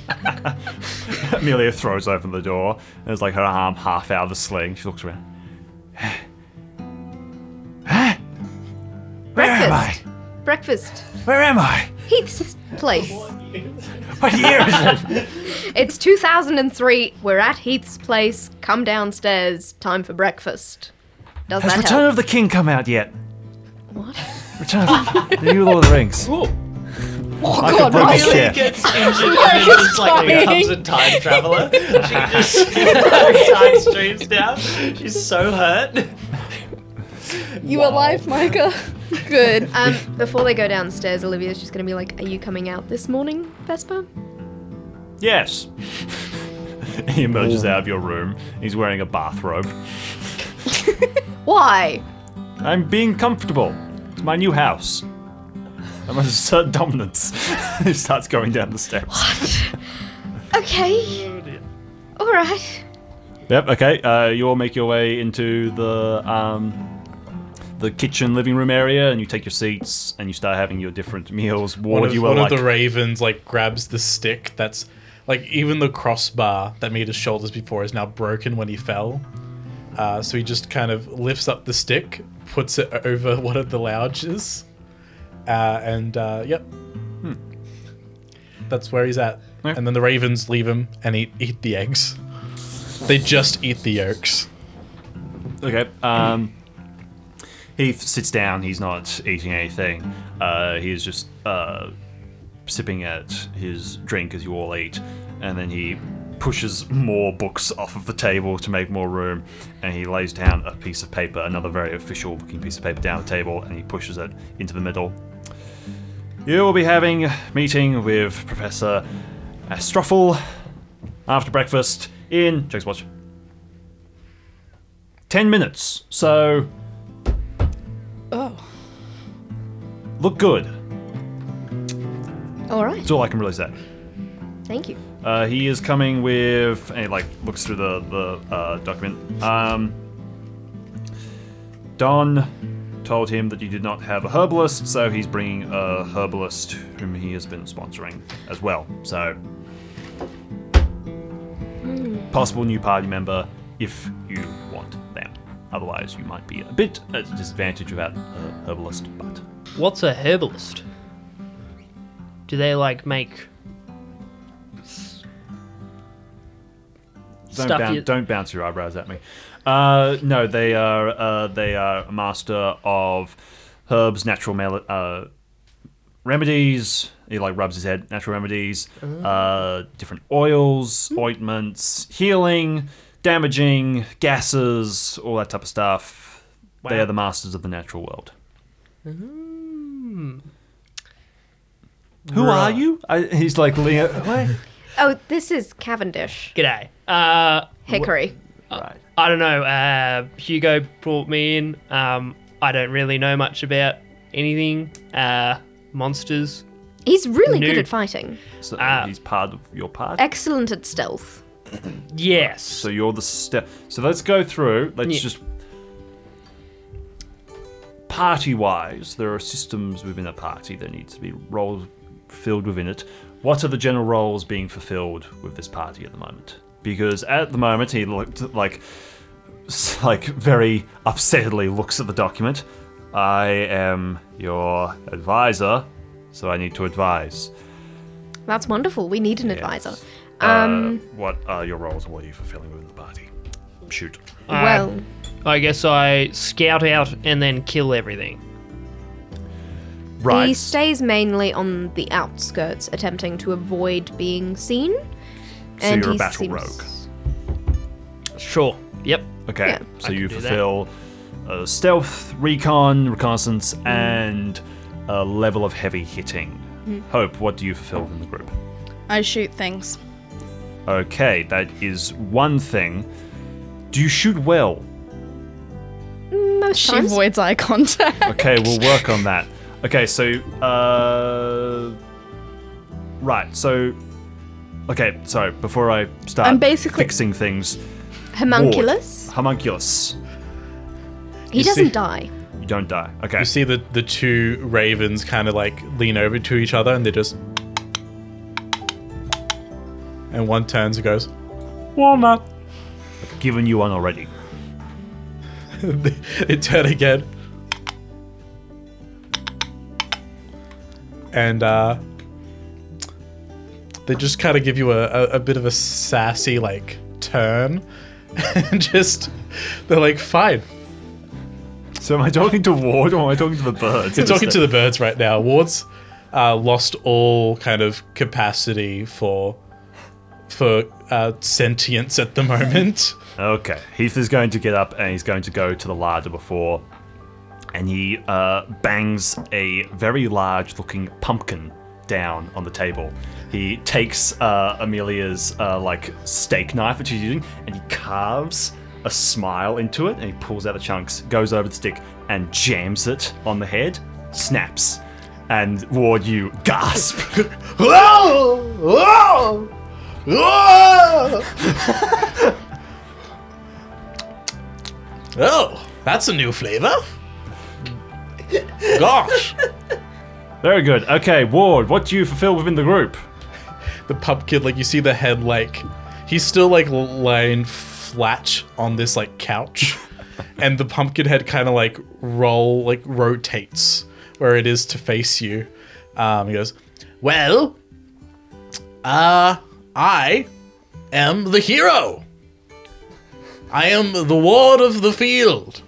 *laughs*
Amelia throws open the door. And there's like her arm half out of the sling. She looks around. Where am I?
Breakfast. Breakfast.
Where am I?
Heath's place. *laughs*
What year is it?
It's 2003. We're at Heath's place. Come downstairs. Time for breakfast. Does
Has
that
Return
help?
of the King come out yet?
What?
Return of the new Lord of the Rings.
Oh,
I could
God,
break
Riley.
his chair.
gets injured and then just like becomes a time traveler. She just *laughs* *laughs* time streams down. She's so hurt.
You alive, Micah? *laughs* Good.
Um, before they go downstairs, Olivia's just gonna be like, "Are you coming out this morning, Vesper?"
Yes. *laughs* he emerges out of your room. He's wearing a bathrobe. *laughs*
Why?
I'm being comfortable. It's my new house. I must assert dominance. he starts going down the steps. What?
Okay. All right.
Yep. Okay. Uh, you all make your way into the um, the kitchen living room area, and you take your seats and you start having your different meals.
One, of,
you
one
like,
of the ravens like grabs the stick that's like even the crossbar that made his shoulders before is now broken when he fell. Uh, so he just kind of lifts up the stick, puts it over one of the lounges, uh, and uh, yep, that's where he's at.
Yeah.
And then the ravens leave him and eat eat the eggs. They just eat the yolks.
Okay. Um, Heath sits down. He's not eating anything. Uh, he is just uh, sipping at his drink as you all eat, and then he pushes more books off of the table to make more room, and he lays down a piece of paper, another very official-looking piece of paper, down the table, and he pushes it into the middle. You will be having a meeting with Professor Astrophel after breakfast in. Checks watch. 10 minutes. So, look good.
All right.
That's all I can really say.
Thank you.
Uh, he is coming with. And he, like, looks through the, the uh, document. Um, Don told him that you did not have a herbalist, so he's bringing a herbalist whom he has been sponsoring as well. So, possible new party member if you want them. Otherwise, you might be a bit at a disadvantage without a herbalist, but.
What's a herbalist? Do they like make
Don't,
stuff
boun-
you-
don't bounce your eyebrows at me. Uh, no, they are uh, they are a master of herbs, natural mel- uh, remedies. He like rubs his head. Natural remedies, uh, different oils, ointments, healing, damaging, gases, all that type of stuff. They are the masters of the natural world. Who are you? I, he's like Leo. What?
Oh, this is Cavendish.
G'day. Uh,
Hickory.
Right.
I don't know. Uh, Hugo brought me in. Um, I don't really know much about anything. Uh, monsters.
He's really good at fighting.
So
Ah.
he's part of your party.
Excellent at stealth.
Yes.
So you're the step. So let's go through. Let's
Yeah.
just party wise, there are systems within a party. that need to be roles filled within it. What are the general roles being fulfilled with this party at the moment? Because at the moment he looked like like very upsettedly looks at the document. I am your advisor, so I need to advise.
That's wonderful. We need an
Yes.
advisor.
Uh,
Um,
what are your roles? What are you fulfilling within the party? Shoot.
Uh,
well,
I guess I scout out and then kill everything.
Right.
he stays mainly on the outskirts, attempting to avoid being seen.
So
and
you're a
he
battle
seems-
rogue.
Sure. Yep.
Okay,
Yeah.
so
I
you
can do that.
fulfill uh, stealth, recon, reconnaissance, and a level of heavy hitting.
Hmm.
Hope, what do you fulfill in the group?
I shoot things.
Okay, that is one thing. Do you shoot well?
Most
She
times.
avoids eye contact.
Okay, we'll work on that. Okay, so uh, right, so okay, sorry. Before I start
I'm basically-
fixing things,
Homunculus.
Ward, homunculus,
He
You
doesn't
see-
die.
you don't die. Okay,
You see the the two ravens kind of like lean over to each other and they just and one turns and goes walnut.
I've given you one already. *laughs*
they, turn again. And uh they just kind of give you a, a, a bit of a sassy like turn *laughs* and just they're like fine
So am I talking to Ward or am I talking to the birds?
You're talking to the birds right now. Ward's uh, lost all kind of capacity for for uh, sentience at the moment.
Okay, Heath is going to get up and he's going to go to the larder before, and he uh, bangs a very large-looking pumpkin down on the table. He takes uh, Amelia's uh, like steak knife that she's using, and he carves a smile into it, and he pulls out the chunks, goes over the stick, and jams it on the head. Snaps, and Ward, you gasp. *laughs* *laughs* *laughs*
Oh, that's a new flavor.
Gosh.
Very good. Okay, Ward, what do you fulfill within the group?
the pumpkin like you see the head like he's still like lying flat on this like couch *laughs* and the pumpkin head kind of like roll like rotates where it is to face you um he goes
Well, uh, I am the hero. I am the ward of the field.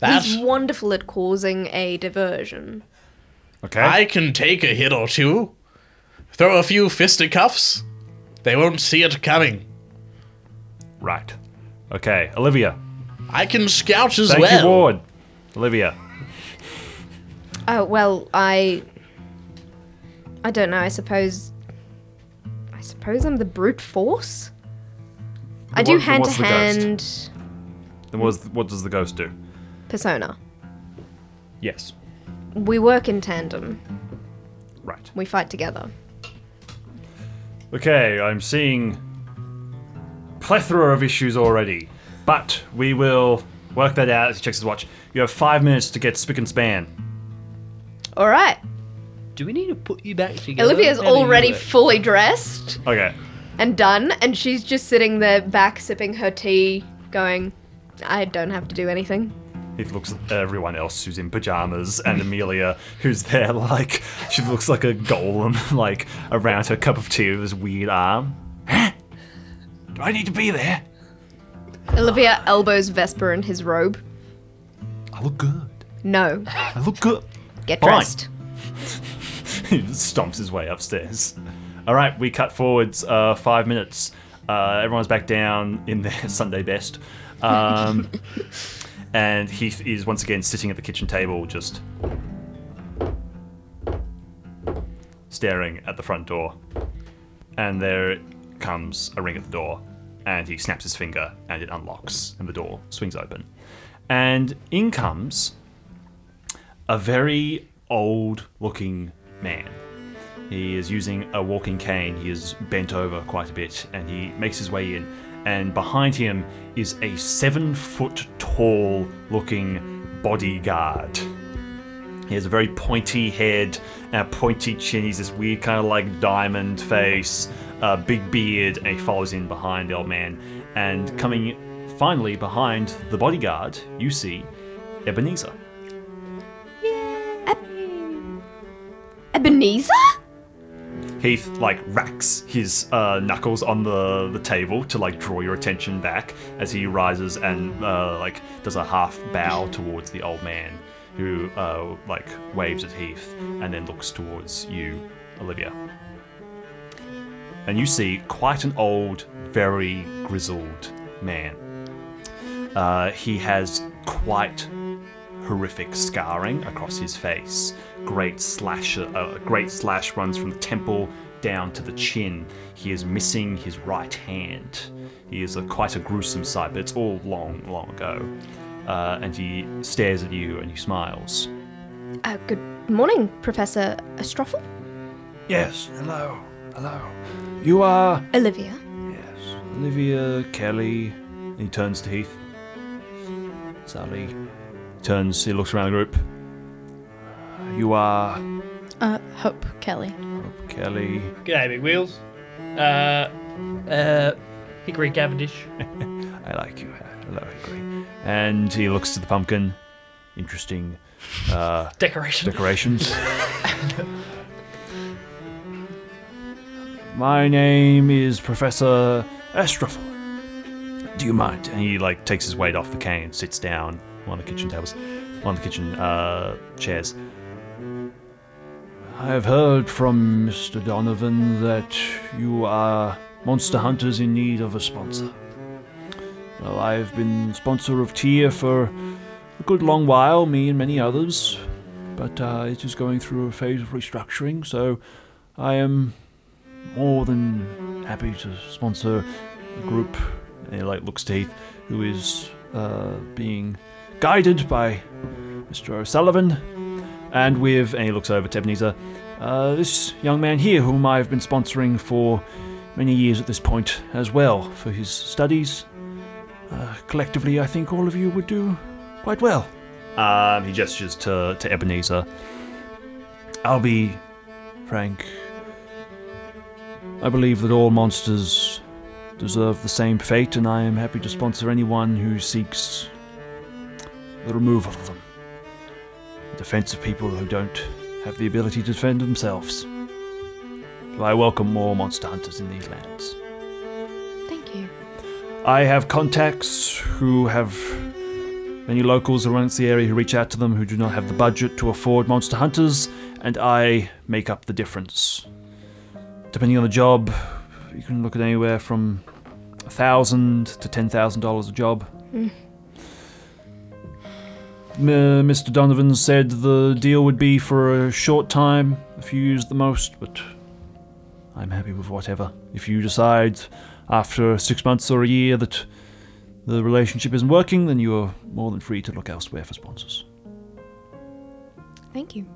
That
He's wonderful at causing a diversion.
Okay.
I can take a hit or two. Throw a few fisticuffs. They won't see it coming.
right. Okay, Olivia.
I can scout as
Thank
well.
you, Ward. Olivia.
Oh well, I. I don't know. I suppose. I suppose I'm the brute force. I do
What-
hand to
the
hand.
Then what's, what does the ghost do?
persona.
Yes.
We work in tandem.
Right.
We fight together.
Okay, I'm seeing plethora of issues already, but we will work that out as he checks his watch. You have five minutes to get spick and span.
All right.
Do we need to put you back together?
Olivia's
How do you
already
work?
fully dressed
Okay.
and done, and she's just sitting there back sipping her tea, going, "I don't have to do anything."
He looks at everyone else who's in pajamas and Amelia who's there like she looks like a golem *laughs* like around her cup of tea with this weird arm. Huh? Do I need to be there?
Olivia elbows Vesper in his robe.
I look good.
No,
I look good.
get
Fine.
dressed. *laughs*
stomps his way upstairs. All right, we cut forwards uh, five minutes. Uh, everyone's back down in their *laughs* Sunday best. Um, *laughs* and Heath is once again sitting at the kitchen table, just staring at the front door. And there comes a ring at the door, and he snaps his finger, and it unlocks, and the door swings open. And in comes a very old looking man. He is using a walking cane. He is bent over quite a bit and he makes his way in. And behind him is a seven foot tall looking bodyguard. He has a very pointy head and a pointy chin. He's this weird kind of like diamond face, a big beard, and he follows in behind the old man. And coming finally behind the bodyguard, you see Ebenezer.
Ebenezer?
Heath like racks his uh, knuckles on the, the table to like draw your attention back as he rises and uh, like does a half bow towards the old man who uh, like waves at Heath and then looks towards you, Olivia. And you see quite an old, very grizzled man. Uh, he has quite horrific scarring across his face. Great slash, uh, a great slash runs from the temple down to the chin. He is missing his right hand. He is a, quite a gruesome sight, but it's all long, long ago. Uh, and he stares at you and he smiles.
Uh, good morning, Professor Astrophel.
Yes, hello, hello. You are
Olivia.
yes, Olivia Kelly. And he turns to Heath. Sally turns. He looks around the group. You are
Uh, Hope Kelly.
Hope Kelly.
G'day, big wheels. Uh, uh, Hickory Cavendish. *laughs*
I like you. Hello, Hickory. And he looks to the pumpkin. Interesting uh,
Decoration. *laughs*
decorations. *laughs* My name is Professor Astrophel. Do you mind? And he like takes his weight off the cane sits down on the kitchen tables, on the kitchen uh, chairs. I have heard from Mr. Donovan that you are monster hunters in need of a sponsor. Well, I've been sponsor of Tyr for a good long while, me and many others, but uh, it is going through a phase of restructuring, so I am more than happy to sponsor a group. And like looks to Heath, who is uh, being guided by Mr. O'Sullivan, and with, and he looks over to Ebenezer, uh, this young man here, whom I've been sponsoring for many years at this point as well, for his studies. Uh, collectively, I think all of you would do quite well. Um, he gestures to, to Ebenezer. I'll be frank. I believe that all monsters deserve the same fate, and I am happy to sponsor anyone who seeks the removal of them. Defense of people who don't have the ability to defend themselves. So I welcome more monster hunters in these lands.
Thank you.
I have contacts who have many locals around the area who reach out to them who do not have the budget to afford monster hunters, and I make up the difference. Depending on the job, you can look at anywhere from a thousand to ten thousand dollars a job. Mm. M- Mr. Donovan said the deal would be for a short time, a few years the most, but I'm happy with whatever. If you decide after six months or a year that the relationship isn't working, then you are more than free to look elsewhere for sponsors.
Thank you.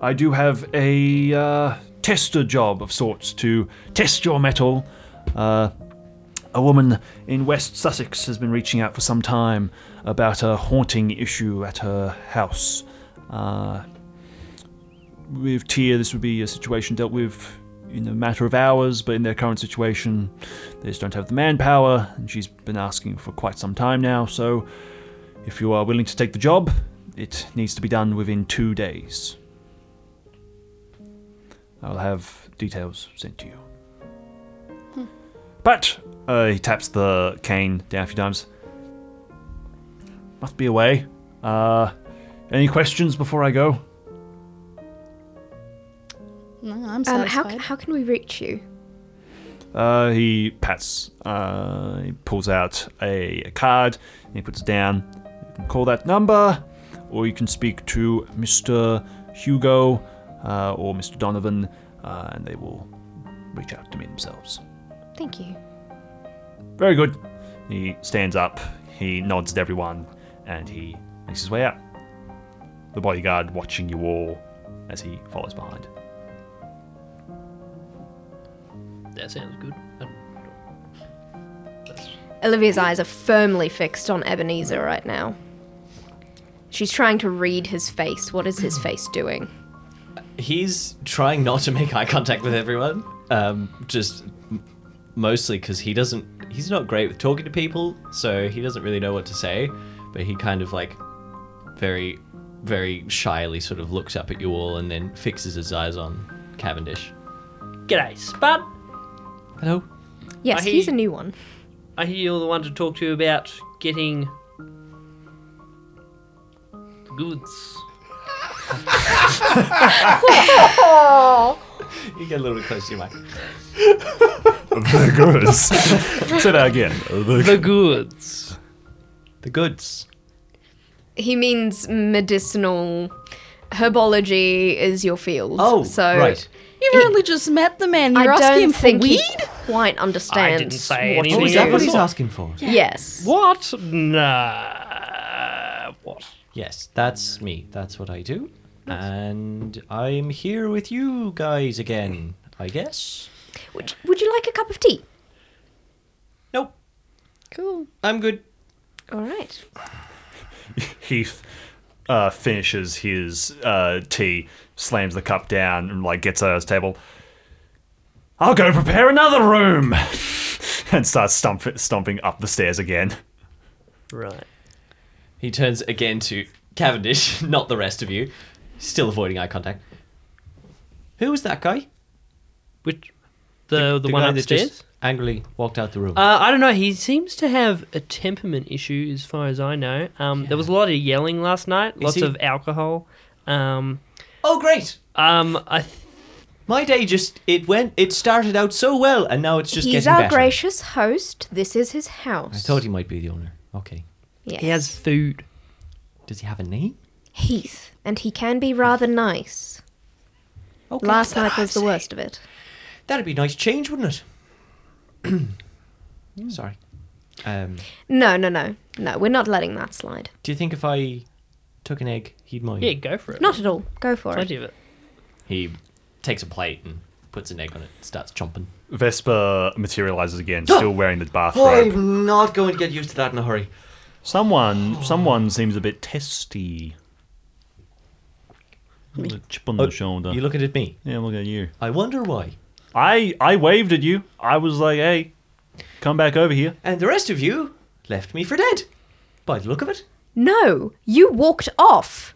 I do have a uh, tester job of sorts to test your mettle. Uh, a woman in West Sussex has been reaching out for some time about a haunting issue at her house. Uh, with Tyr, this would be a situation dealt with in a matter of hours, but in their current situation, they just don't have the manpower, and she's been asking for quite some time now. So, if you are willing to take the job, it needs to be done within two days. I'll have details sent to you. But uh, he taps the cane down a few times. Must be away. Uh, any questions before I go?
No, I'm
Um, how,
satisfied.
how can we reach you?
Uh, he pats. Uh, he pulls out a, a card and he puts it down. You can call that number, or you can speak to Mr. Hugo uh, or Mr. Donovan, uh, and they will reach out to me themselves.
Thank you.
Very good. He stands up, he nods at everyone, and he makes his way out. The bodyguard watching you all as he follows behind.
That sounds good. Um,
Olivia's eyes are firmly fixed on Ebenezer right now. She's trying to read his face. What is his face doing?
He's trying not to make eye contact with everyone. Um, just mostly because he doesn't. He's not great with talking to people, so he doesn't really know what to say. But he kind of like very, very shyly sort of looks up at you all and then fixes his eyes on Cavendish.
G'day, Spud.
Hello.
Yes,
I
he's a new one.
I hear you're the one to talk to about getting the goods. *laughs*
You get a little bit close to your mic. *laughs*
The goods. Say that again.
The goods.
The goods.
He means medicinal. Herbology is your field.
Oh,
so
right.
You've only just met the man.
I
You're asking
don't
him for
think
weed?
he quite understands.
say
what
anything.
Oh,
he
is that what
is.
he's asking for?
Yes.
What? Nah. What?
Yes, that's me. That's what I do. And I'm here with you guys again, I guess.
Would, would you like a cup of tea?
Nope,
Cool.
I'm good.
All right.
Heath uh, finishes his uh, tea, slams the cup down, and like gets at his table. I'll go prepare another room, *laughs* and starts stomp- stomping up the stairs again.
Right.
He turns again to Cavendish, *laughs* not the rest of you. Still avoiding eye contact. Who was that guy?
Which the the, one
guy
upstairs?
that just angrily walked out the room.
Uh, I don't know. He seems to have a temperament issue, as far as I know. Um, There was a lot of yelling last night, lots
he-
of alcohol. Um,
oh, great!
um, I th-
My day just it went. It started out so well, and now it's just
He's
getting
our
better.
gracious host. This is his house.
I thought he might be the owner. Okay.
Yes.
he has food.
Does he have a name?
Heath, and he can be rather nice.
Okay.
Last night was the worst of it.
That'd be a nice change, wouldn't it? *clears throat* Sorry. Um,
No, no, no, no. We're not letting that slide.
do you think if I took an egg, he'd mind?
Yeah, go for it.
Not at all. Go for
plenty
it.
of it.
He takes a plate and puts an egg on it, and starts chomping.
Vesper materializes again, *gasps* still wearing the bathrobe.
I'm not going to get used to that in a hurry.
Someone, someone seems a bit testy. A chip on the
Oh,
shoulder.
You looking at me?
yeah, look at you.
I wonder why.
I I waved at you. I was like, hey, come back over here.
And the rest of you left me for dead. By the look of it.
No, you walked off.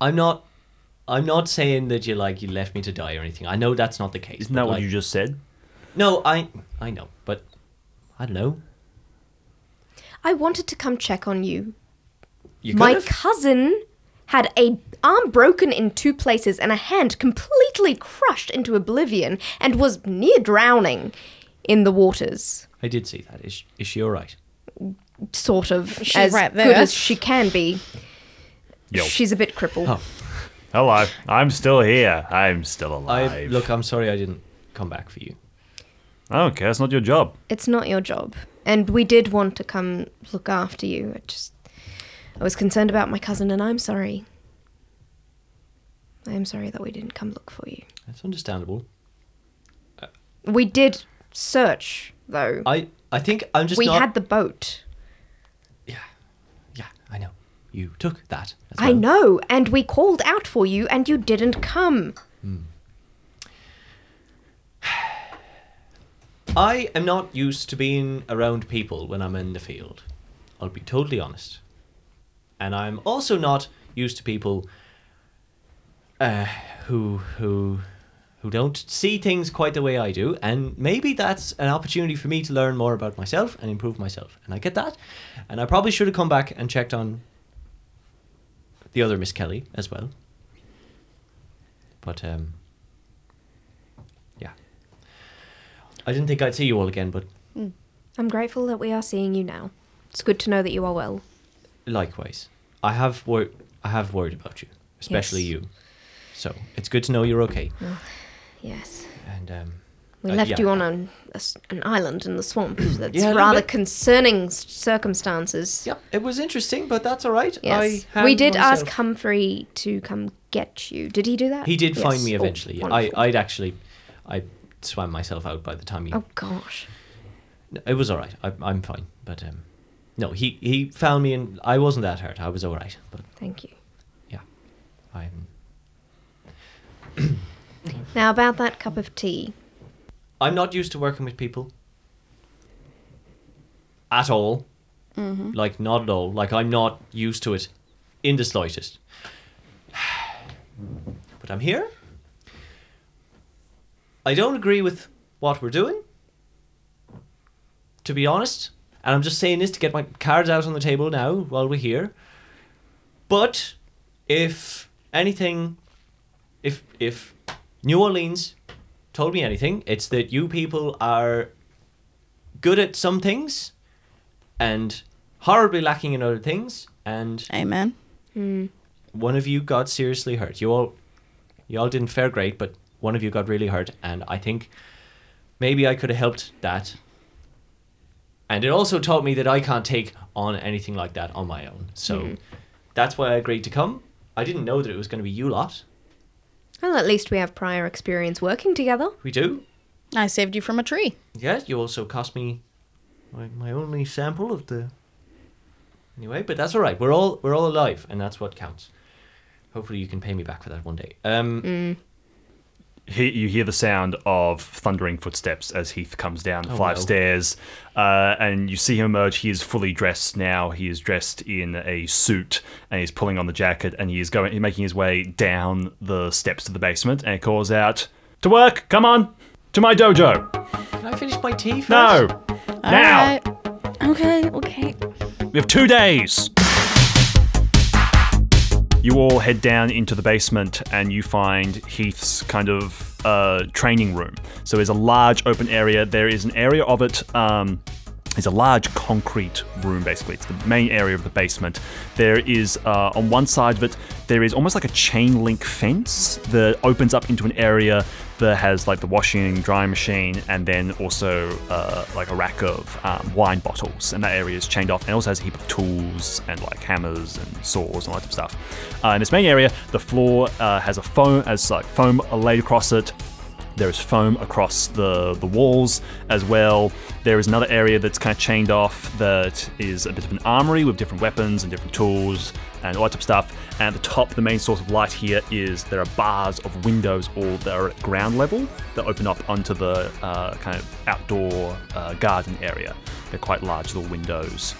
I'm not I'm not saying that you like you left me to die or anything. I know that's not the case.
Isn't
but,
that what
like-
you just said?
No, I I know, but I don't know.
I wanted to come check on you.
You
My
could have.
cousin had a arm broken in two places and a hand completely crushed into oblivion and was near drowning in the waters.
I did see that. Is is she all right?
Sort of
She's
as
right
good
there.
as she can be.
Yo.
She's a bit crippled.
Oh.
Hello. I'm still here. I'm still alive.
I look. I'm sorry I didn't come back for you.
I don't care. It's not your job.
It's not your job. And we did want to come look after you. I just I was concerned about my cousin and I'm sorry. I am sorry that we didn't come look for you.
That's understandable.
Uh, we did search though.
I I think I'm just
we
not.
had the boat.
Yeah, yeah. I know. You took that. as
I know, and we called out for you and you didn't come. Hmm. *sighs*
I am not used to being around people when I'm in the field. I'll be totally honest. And I'm also not used to people uh, who who who don't see things quite the way I do. And maybe that's an opportunity for me to learn more about myself and improve myself. And I get that. And I probably should have come back and checked on the other Miss Kelly as well. But um, yeah. I didn't think I'd see you all again, but
I'm grateful that we are seeing you now. It's good to know that you are well.
Likewise, I have wor- I have worried about you, especially
Yes.
you. So it's good to know you're okay.
Yes.
And um,
We
uh,
left
yeah.
you on an, a an island in the swamp. *clears throat* That's
Yeah,
rather concerning circumstances.
Yeah, it was interesting, but that's all right.
Yes.
I
we did ask Humphrey to come get you. Did he do that?
He did find
Yes.
me
Oh,
eventually. I, I'd actually, I swam myself out by the time he.
Oh gosh.
It was all right. I, I'm fine, but um, no, he he found me and I wasn't that hurt. I was all right, but
Thank you.
yeah, I'm. *clears throat*
Now about that cup of tea.
I'm not used to working with people. At all. Mm-hmm. Like, not at all. Like, I'm not used to it in the slightest. *sighs* But I'm here. I don't agree with what we're doing. To be honest. And I'm just saying this to get my cards out on the table now while we're here. But if anything if if New Orleans told me anything, it's that you people are good at some things and horribly lacking in other things and
Amen. Hmm.
one of you got seriously hurt. You all you all didn't fare great, but one of you got really hurt and I think maybe I could have helped that. And it also taught me that I can't take on anything like that on my own. So that's why I agreed to come. I didn't know that it was going to be you lot.
Well, at least we have prior experience working together.
We do.
I saved you from a tree.
Yeah, you also cost me my, my only sample of the. Anyway, but that's all right. We're all we're all alive, and that's what counts. Hopefully, you can pay me back for that one day. Um,
he, you hear the sound of thundering footsteps as Heath comes down the
Oh,
five
no.
stairs, uh, and you see him emerge. He is fully dressed now. He is dressed in a suit, and he's pulling on the jacket, and he is going, he's making his way down the steps to the basement, and he calls out, "To work! Come on, to my dojo!
can I finish my tea first?
No, now!
Alright. Okay, okay.
We have two days. You all head down into the basement and you find Heath's kind of uh, training room. So there's a large open area. There is an area of it. Um, it's a large concrete room, basically. It's the main area of the basement. There is, uh, on one side of it, there is almost like a chain link fence that opens up into an area that has like the washing, drying machine, and then also uh, like a rack of um, wine bottles. And that area is chained off, and also has a heap of tools and like hammers and saws and all that of stuff. Uh, in this main area, the floor uh, has a foam, has like foam laid across it. There is foam across the, the walls as well. There is another area that's kind of chained off that is a bit of an armory with different weapons and different tools and all that type of stuff. And at the top, the main source of light here is there are bars of windows all that are at ground level that open up onto the uh, kind of outdoor uh, garden area. They're quite large little windows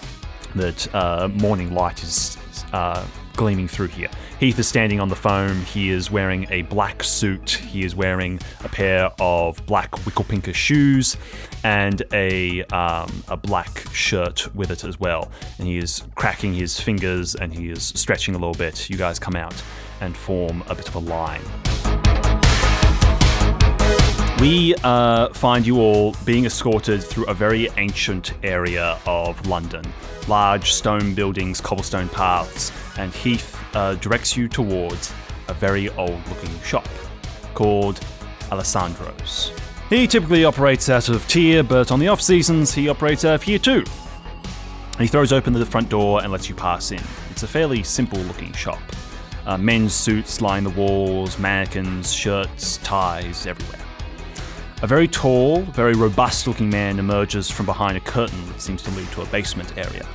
that uh, morning light is uh, gleaming through here. Heath is standing on the foam. He is wearing a black suit. He is wearing a pair of black Winklepicker shoes and a um, a black shirt with it as well. And he is cracking his fingers and he is stretching a little bit. You guys come out and form a bit of a line. We uh, find you all being escorted through a very ancient area of London. Large stone buildings, cobblestone paths, and Heath uh, directs you towards a very old looking shop called Alessandro's. He typically operates out of Tyr, but on the off seasons, he operates out of here too. He throws open the front door and lets you pass in. It's a fairly simple looking shop. Uh, men's suits line the walls, mannequins, shirts, ties everywhere. A very tall, very robust looking man emerges from behind a curtain that seems to lead to a basement area.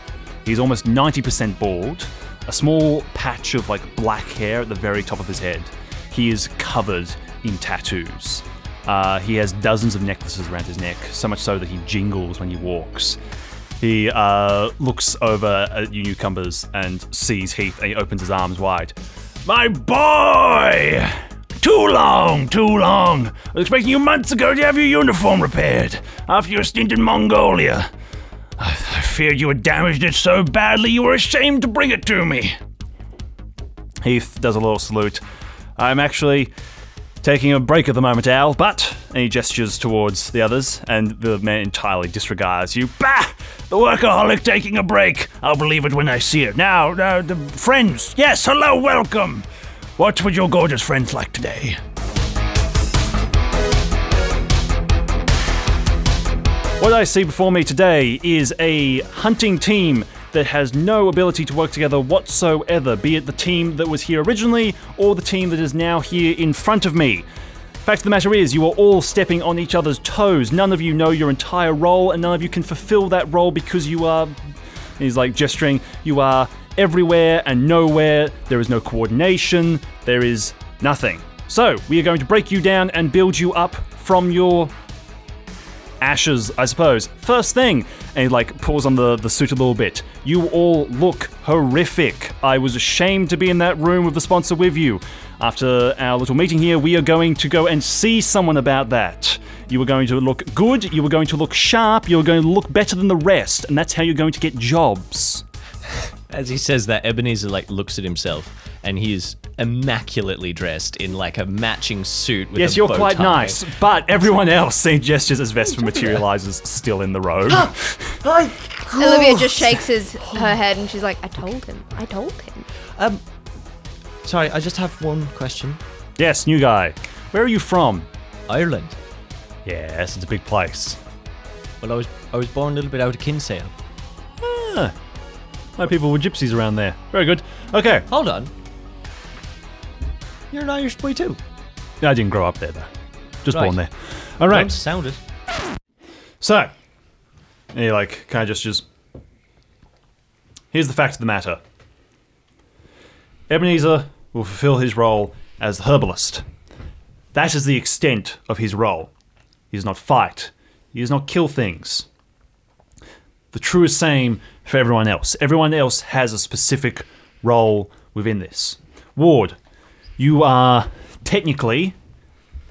He's almost 90% bald, a small patch of like black hair at the very top of his head. He is covered in tattoos. Uh, he has dozens of necklaces around his neck, so much so that he jingles when he walks. He uh, looks over at you newcomers and sees Heath, and he opens his arms wide. My boy! Too long, too long. I was expecting you months ago to have your uniform repaired after your stint in Mongolia. I, I feared you had damaged it so badly you were ashamed to bring it to me. Heath does a little salute. I'm actually taking a break at the moment, Al, but. And he gestures towards the others, and the man entirely disregards you. Bah! The workaholic taking a break. I'll believe it when I see it. Now, uh, the friends. Yes, hello, welcome. What would your gorgeous friends like today? What I see before me today is a hunting team that has no ability to work together whatsoever, be it the team that was here originally or the team that is now here in front of me. Fact of the matter is, you are all stepping on each other's toes. None of you know your entire role, and none of you can fulfill that role because you are. He's like gesturing, you are everywhere and nowhere. There is no coordination. There is nothing. So, we are going to break you down and build you up from your ashes, I suppose. First thing, and he like pulls on the, the suit a little bit. You all look horrific. I was ashamed to be in that room with the sponsor with you. After our little meeting here, we are going to go and see someone about that. You were going to look good, you were going to look sharp, you are going to look better than the rest, and that's how you're going to get jobs.
As he says that, Ebenezer like looks at himself, and he is immaculately dressed in like a matching suit. With
Yes,
a
you're
bow
quite
tie.
nice, but everyone else seeing gestures as Vesper materializes still in the robe. *gasps*
Olivia just shakes his her head and she's like, I told him. I told him.
Um, sorry, I just have one question.
yes, new guy. Where are you from?
Ireland.
Yes, it's a big place.
Well, I was I was born a little bit out of Kinsale.
Ah, my people were gypsies around there. Very good. Okay,
Hold on. You're an Irish boy too.
I didn't grow up there though. Just
Right.
born there. All right.
Don't sound it.
So, he like kind of just just. Here's the fact of the matter. Ebenezer will fulfill his role as the herbalist. That is the extent of his role. He does not fight. He does not kill things. The true is same for everyone else. Everyone else has a specific role within this. Ward, you are technically,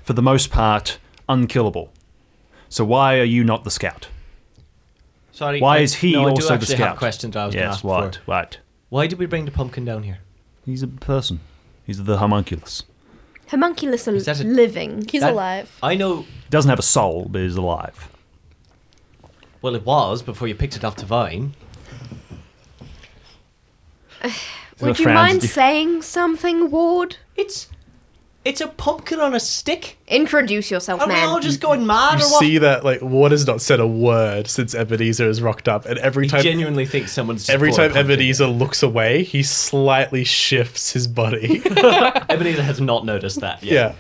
for the most part, unkillable. So why are you not the scout?
Sorry.
Why
I-
is he
no, I do
also the
actually
scout?
Have questions I was going to
yes,
ask
what?
for.
What?
Why did we bring the pumpkin down here?
He's a person. He's the homunculus.
Homunculus are
Is a-
living.
He's
That-
alive.
I know.
He doesn't have a soul, but he's alive.
Well, it was before you picked it off the vine. *sighs*
Would you mind saying something, Ward?
It's it's a pumpkin on a stick.
Introduce yourself,
Are we
man.
all just going mad
You
or what?
see that like Ward has not said a word since Ebenezer has rocked up, and every
I
time
genuinely think someone's just
every
brought a
time
pumpkin.
Ebenezer looks away, he slightly shifts his body. *laughs*
Ebenezer has not noticed that yet.
yeah.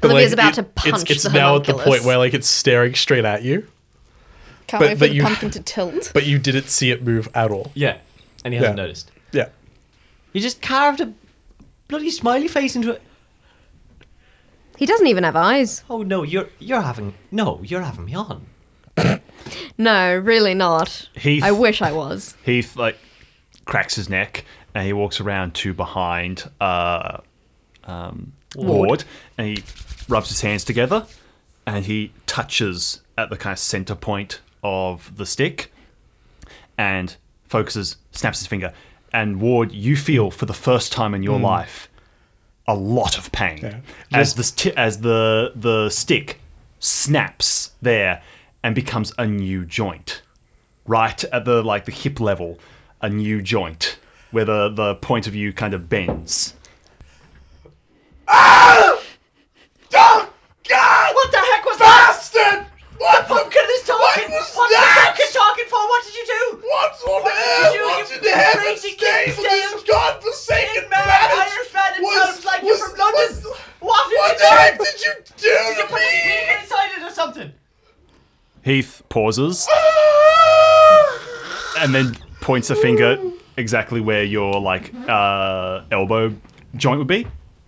But,
Olivia's
like,
about
it-
to punch
It's, it's
the
now at the
homunculus.
point where like it's staring straight at you,
Can't
But-
wait for
but
the
you-
pumpkin to tilt.
but you didn't see it move at all.
Yeah, and he hasn't
Yeah.
noticed.
Yeah.
You just carved a bloody smiley face into it.
He doesn't even have eyes.
Oh no, you're you're having no, you're having me on. *coughs*
No, really not.
Heath,
I wish I was.
Heath like cracks his neck and he walks around to behind uh, um, Ward. and he rubs his hands together and he touches at the kind of center point of the stick and focuses, snaps his finger. And Ward, you feel for the first time in your life a lot of pain
Yeah.
as the sti- as the the stick snaps there and becomes a new joint right at the like the hip level a new joint where the the point of view kind of bends Ah! God!
What the heck was Bastard! What the pumpkin is talking? What was What's the pumpkin talking for? What did you do?
What's on
What did you do? You crazy kid,
this godforsaken
man, Irishman, it sounds like you're from London. What did you do?
did you do
Did you put the speaker inside it or something?
heath pauses and then points a finger exactly where your like uh elbow joint would be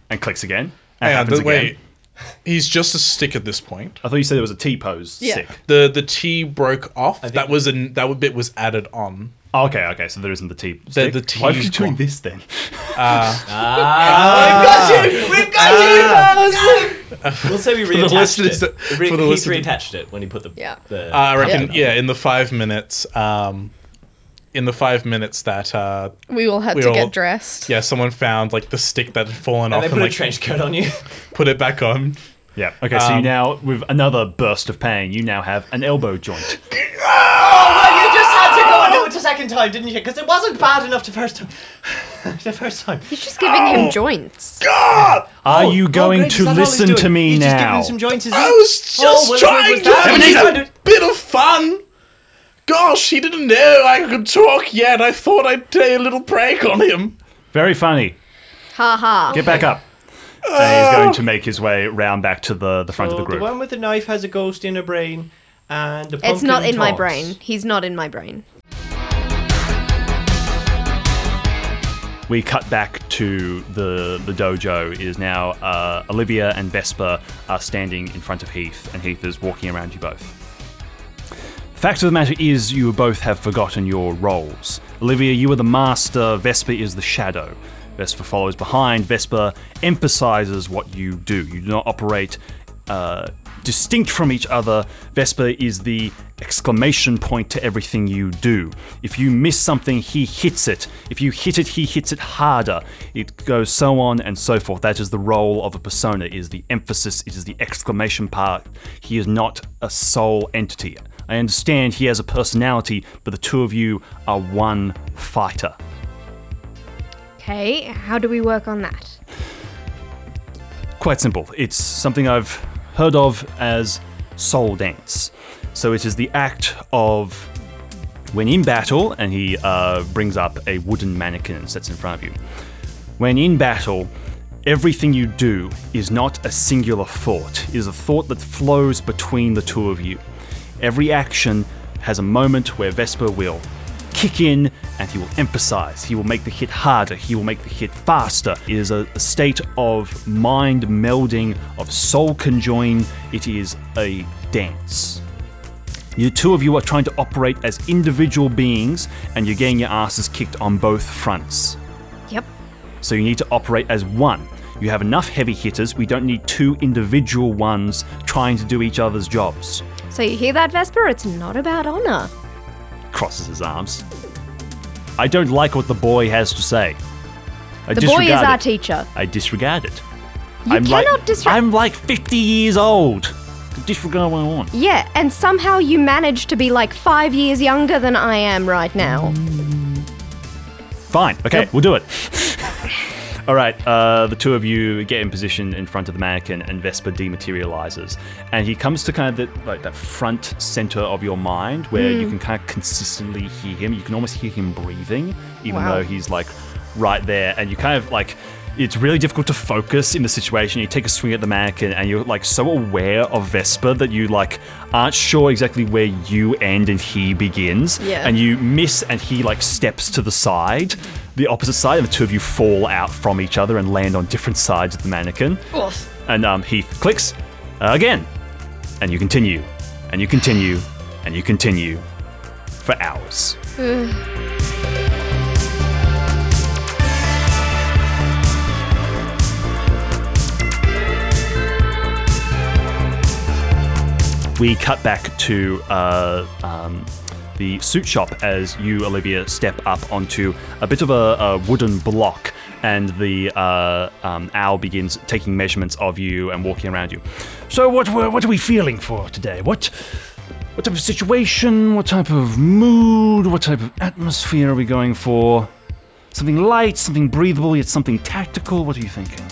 and clicks again and
Hang on,
happens
the,
again.
wait. He's just a stick at this point.
i thought you said there was a t-pose
Yeah.
stick
The the T broke off.
think-
That was an that bit was added on.
Oh, okay okay so there isn't the t stick.
the
why are you
T's
doing
gone.
this then *laughs*
We've got you! We've got you! *laughs* We'll say we *laughs*
the
reattached
listeners
it.
that-
Re-
for the
Heath
listeners-
reattached it when he put the
Yeah.
the.
Uh, I reckon
Yeah.
yeah. In the five minutes, um, in the five minutes that uh,
We all had
We
to
all-
get dressed.
yeah, someone found like the stick that had fallen
and
off
they
and
put a
like
trench coat on you.
put it back on.
yeah okay so you
Um,
now with another burst of pain you now have an elbow joint *laughs*
Oh, you just had to go and do it a second time, didn't you? Because it wasn't bad enough the first time. *laughs* the first time.
He's just giving him joints. God!
are
Oh,
you
oh,
going
great,
to
that all he's
listen to me
he's
now
Just giving him some joints, is he?
I was just
Oh, well,
trying
was
to have a bit of fun. Gosh, he didn't know I could talk yet. I thought I'd play a little prank on him.
very funny
Ha ha.
Get back up. And he's going to make his way round back to the, the front
So
of the group.
The one with the knife has a ghost in her brain, and the
It's not
pumpkin
in my
talks.
brain. He's not in my brain.
we cut back to the the dojo. It is now uh, Olivia and Vesper are standing in front of Heath, and Heath is walking around you both. Fact of the matter is, you both have forgotten your roles. Olivia, you are the master. Vesper is the shadow. Vesper follows behind. Vesper emphasizes what you do. You do not operate uh, distinct from each other. Vesper is the exclamation point to everything you do. If you miss something, he hits it. If you hit it, he hits it harder. It goes so on and so forth. That is the role of a persona. It is the emphasis. It is the exclamation part. He is not a sole entity. I understand he has a personality, but the two of you are one fighter.
Okay, how do we work on that?
Quite simple. It's something I've heard of as soul dance. So it is the act of when in battle, and he uh, brings up a wooden mannequin and sets in front of you. When in battle, everything you do is not a singular thought, it is a thought that flows between the two of you. Every action has a moment where Vesper will kick in and he will emphasize. He will make the hit harder. He will make the hit faster. It is a, state of mind melding, of soul conjoin. It is a dance. The two of you are trying to operate as individual beings, and you're getting your asses kicked on both fronts.
Yep.
So you need to operate as one. You have enough heavy hitters. We don't need two individual ones trying to do each other's jobs.
So you hear that, Vesper? It's not about honor.
Crosses his arms. I don't like what the boy has to say. I
The boy is our
it.
teacher.
I disregard it.
You
I'm
cannot
like,
disregard.
I'm like 50 years old. Disregard what I want.
Yeah, and somehow you manage to be like five years younger than I am right now.
Fine. Okay, we'll do it. *laughs* All right, uh, the two of you get in position in front of the mannequin, and Vesper dematerializes, and he comes to kind of the, like that front center of your mind, where you can kind of consistently hear him. You can almost hear him breathing, even
Wow.
though he's like right there, and you kind of like it's really difficult to focus in the situation. You take a swing at the mannequin, and you're like so aware of Vesper that you like aren't sure exactly where you end and he begins.
Yeah.
And you miss, and he like steps to the side, the opposite side, and the two of you fall out from each other and land on different sides of the mannequin. And um, Heath clicks uh, again, and you continue, and you continue, and you continue for hours. *sighs* we cut back to uh, um, the suit shop as you, Olivia, step up onto a bit of a, a wooden block, and the uh, um, owl begins taking measurements of you and walking around you. So, what what are we feeling for today? What what type of situation? What type of mood? What type of atmosphere are we going for? Something light, something breathable, yet something tactical. What are you thinking?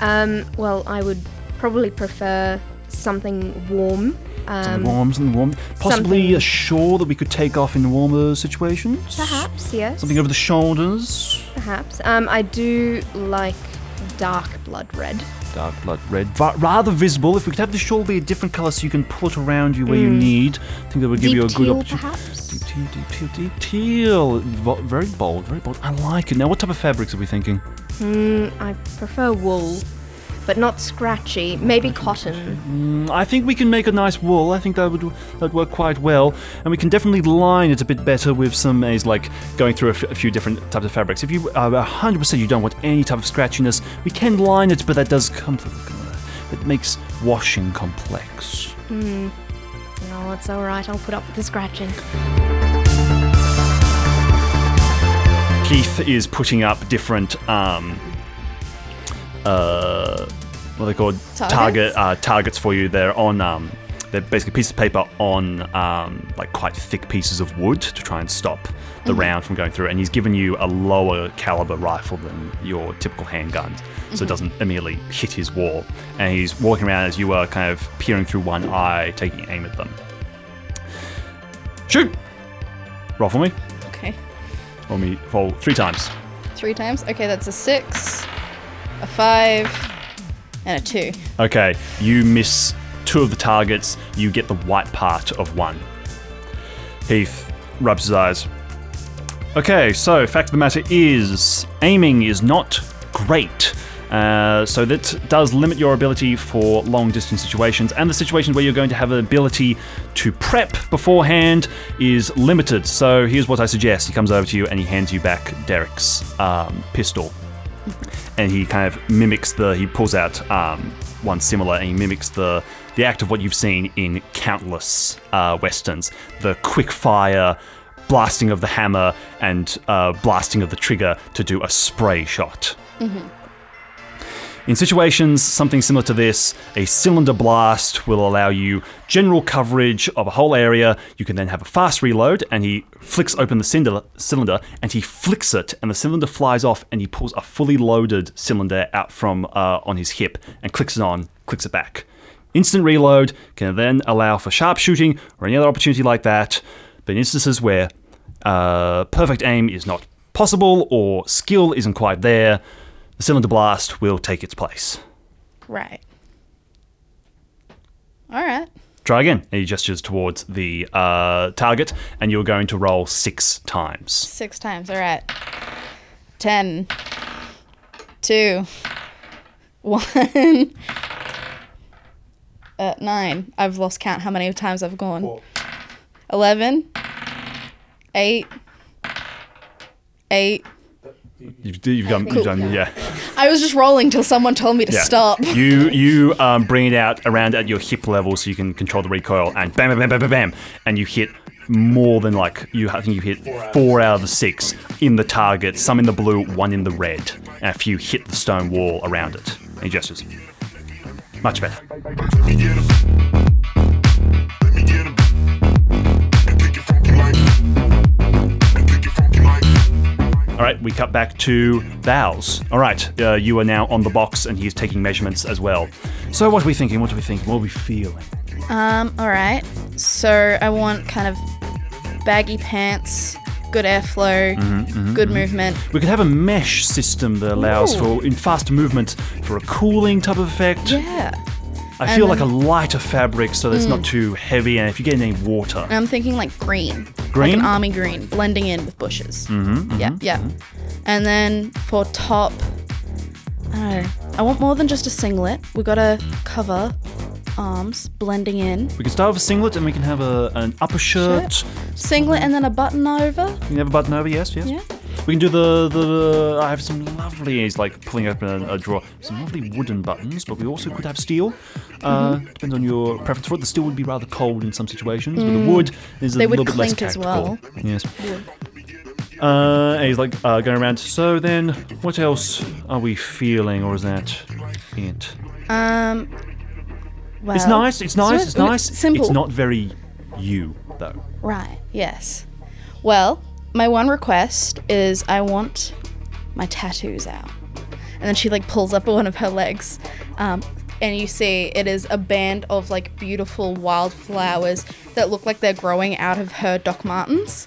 Um, well, I would probably prefer something warm.
Something
Um,
warm, something warm. Possibly
something-
a shawl that we could take off in warmer situations.
perhaps, yes.
Something over the shoulders.
Perhaps. Um, I do like dark blood red.
Dark blood red. Va- rather visible. If we could have the shawl be a different color so you can pull it around you where you need, I think that would give
Deep
you a good
teal,
opportunity.
perhaps.
Deep teal, deep teal, deep teal. Very bold, very bold. I like it. Now, what type of fabrics are we thinking?
Mm, I prefer wool, but not scratchy. Maybe cotton.
Mm, I think we can make a nice wool. I think that would that would work quite well, and we can definitely line it a bit better with some is like going through a, f- a few different types of fabrics. If you are hundred percent you don't want any type of scratchiness, we can line it, but that does come. It makes washing complex.
No, it's alright. I'll put up with the scratching.
Heath is putting up different um uh what are they called
Targets?
target uh, targets for you. They're on um they're basically pieces of paper on um like quite thick pieces of wood to try and stop the round from going through. And he's given you a lower caliber rifle than your typical handguns, so it doesn't immediately hit his wall. And he's walking around as you are kind of peering through one eye, taking aim at them. Shoot! Roll for me.
Okay.
Roll me roll three times.
Three times. Okay, that's a six, a five, and a two.
Okay, you miss two of the targets, you get the white part of one. Heath rubs his eyes. Okay, so fact of the matter is, aiming is not great. Uh, so that does limit your ability for long distance situations, and the situations where you're going to have an ability to prep beforehand is limited. So here's what I suggest: he comes over to you and he hands you back Derek's um, pistol and he kind of mimics the he pulls out um, one similar and he mimics the the act of what you've seen in countless uh, westerns. The quick fire blasting of the hammer and uh, blasting of the trigger to do a spray shot in situations something similar to this, a cylinder blast will allow you general coverage of a whole area. You can then have a fast reload, and he flicks open the cylinder, cylinder and he flicks it, and the cylinder flies off, and he pulls a fully loaded cylinder out from uh, on his hip and clicks it on, clicks it back. Instant reload can then allow for sharpshooting or any other opportunity like that. But in instances where uh, perfect aim is not possible or skill isn't quite there, the cylinder blast will take its place.
Right. All right.
Try again. And he gestures towards the uh, target, and you're going to roll six times.
Six times. All right. Ten. Two. One. *laughs* Uh, nine. I've lost count how many times I've gone. Four. Eleven. Eight. Eight.
You've, you've done, you've done, yeah.
I was just rolling till someone told me to
yeah.
stop.
You you um, bring it out around at your hip level so you can control the recoil, and bam, bam, bam, bam, bam, bam, and you hit more than like you. I think you hit four out of the six in the target. Some in the blue, one in the red, and a few hit the stone wall around it. And he gestures. Much better. All right, we cut back to Val's. All right, uh, you are now on the box, and he's taking measurements as well. So, what are we thinking? What are we thinking? What are we feeling?
Um, all right. So I want kind of baggy pants, good airflow,
Mm-hmm,
good movement.
We could have a mesh system that allows
Ooh.
for in fast movement for a cooling type of effect.
Yeah.
I feel like a
Mm.
lighter fabric so that it's not too heavy, and if you get any water,
And I'm thinking like green. Like
Green?
an army green, blending in with bushes. Mm-hmm, yeah, yeah. And then for top, I don't know. I want more than just a singlet. We've gotta cover arms, blending in.
we can start with a singlet, and we can have a an upper shirt.
Singlet and then a button over.
You can have a button over. Yes, yes.
Yeah.
We can do the, the I have some lovely. He's like pulling open a, a drawer. Some lovely wooden buttons, but we also could have steel. Uh,
Mm-hmm.
depends on your preference for it. The steel would be rather cold in some situations, but the wood is a
Mm. They would
little bit less
clink as
tactical.
well.
Yes. Uh, and he's like uh, going around. So then, what else are we feeling, or is that it?
Um. Well,
It's nice. It's nice. It's nice.
Simple.
It's not very you though.
Right. Yes. Well, my one request is I want my tattoos out. And then she like pulls up one of her legs, um, and you see it is a band of like beautiful wildflowers that look like they're growing out of her Doc Martens.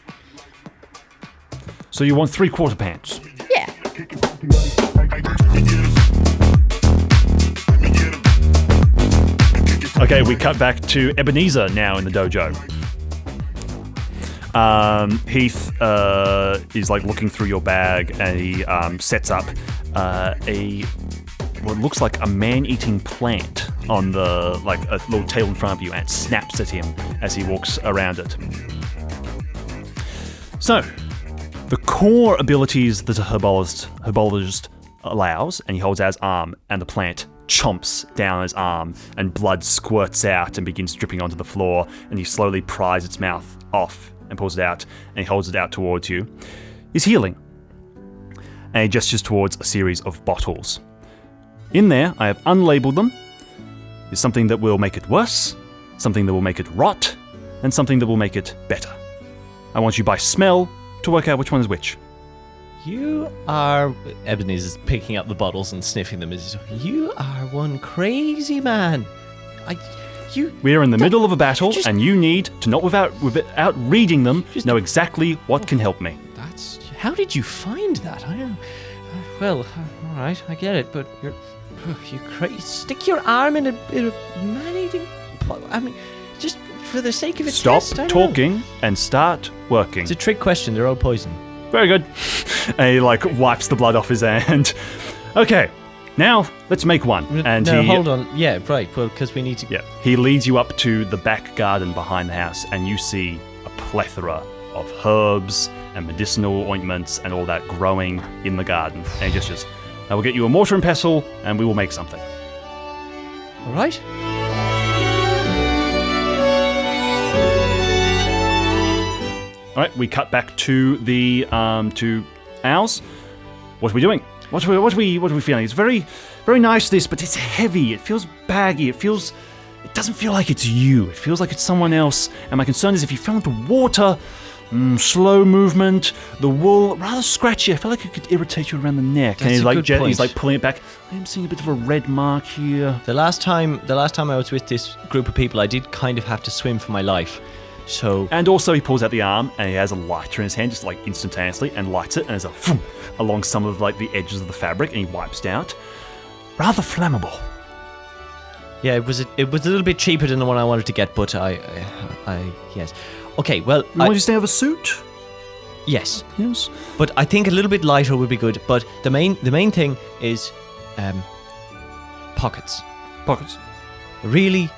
So you want three quarter pants?
Yeah.
Okay, we cut back to Ebenezer now in the dojo. Um, Heath uh, is like looking through your bag and he um, sets up uh, a what looks like a man-eating plant on the like a little table in front of you and snaps at him as he walks around it. So, the core abilities that a herbologist, herbologist allows, and he holds out his arm, and the plant chomps down his arm, and blood squirts out and begins dripping onto the floor, and he slowly pries its mouth off and pulls it out, and he holds it out towards you. He's healing, and he gestures towards a series of bottles. In there, I have unlabeled them. There's something that will make it worse, something that will make it rot, and something that will make it better. I want you by smell to work out which one is which.
You are. Ebenezer's picking up the bottles and sniffing them. As you are one crazy man. I. You.
We are in the middle of a battle,
just-
and you need to not without without reading them
Just-
know exactly what can help me.
That's. How did you find that? I don't. Uh, well, uh, all right, I get it, but you're. You crazy. Stick your arm in a, in a man-eating. I mean, just for the sake of it.
Stop
test. Know.
talking and start working.
It's a trick question. They're all poison.
Very good. *laughs* and he like wipes the blood off his hand. okay, now let's make one. And
no,
he,
hold on. Yeah, right. Well, because we need to.
Yeah, he leads you up to the back garden behind the house, and you see a plethora of herbs and medicinal ointments and all that growing in the garden. And he just says, I will get you a mortar and pestle, and we will make something.
All right.
All right, we cut back to the um, to ours. What are we doing? What are we, what are we what are we feeling? It's very very nice this, but it's heavy. It feels baggy. It feels it doesn't feel like it's you. It feels like it's someone else. And my concern is if you fell into water, mm, slow movement, the wool rather scratchy. I feel like it could irritate you around the neck. and
That's
he's
a
like jet- he's like pulling it back. I am seeing a bit of a red mark here.
The last time, the last time I was with this group of people, I did kind of have to swim for my life. So
And also, he pulls out the arm and he has a lighter in his hand, just like instantaneously, and lights it, and there's a phoom along some of like the edges of the fabric, and he wipes it out. Rather flammable.
yeah, it was a, it was a little bit cheaper than the one I wanted to get, but I, I, I yes. Okay, well,
You
I,
want to stay with a suit?
yes,
Yes.
but I think a little bit lighter would be good. But the main the main thing is um, pockets.
Pockets.
Really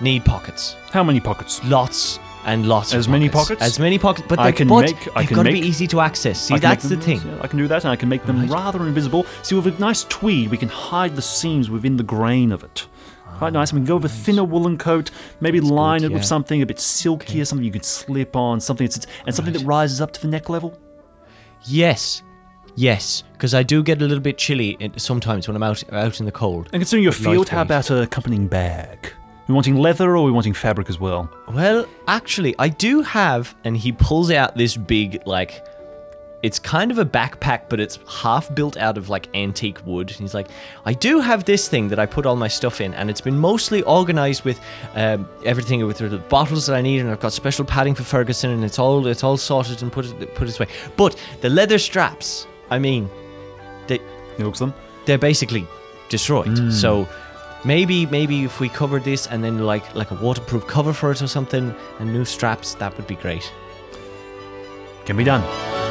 need pockets.
How many pockets?
Lots and lots.
As
of
many
pockets. As many pockets. But
I can
but
make- I
they've
can
got to
make-
be easy to access. See,
I can make
that's the
them-
thing.
yeah, I can do that, and I can make them rather invisible. See, with a nice tweed, we can hide the seams within the grain of it. Quite nice. We can go with a ah, thinner woolen coat, maybe line
good,
it with
yeah.
something a bit silkier, something you could slip on, something that's and something that rises up to the neck level.
Yes, yes, because I do get a little bit chilly in- sometimes when I'm out out in the cold.
And considering your
Light
field, how
weight.
about a accompanying bag? We wanting leather or we wanting fabric as well?
Well, actually, I do have, and he pulls out this big, like, it's kind of a backpack, but it's half built out of like antique wood. And he's like, I do have this thing that I put all my stuff in, and it's been mostly organized with um, everything with the bottles that I need, and I've got special padding for Ferguson, and it's all it's all sorted and put it put its way. But the leather straps, I mean, they
He looks them.
they're basically destroyed.
Hmm.
So maybe maybe if we covered this and then like like a waterproof cover for it or something and new straps, that would be great.
Can be done.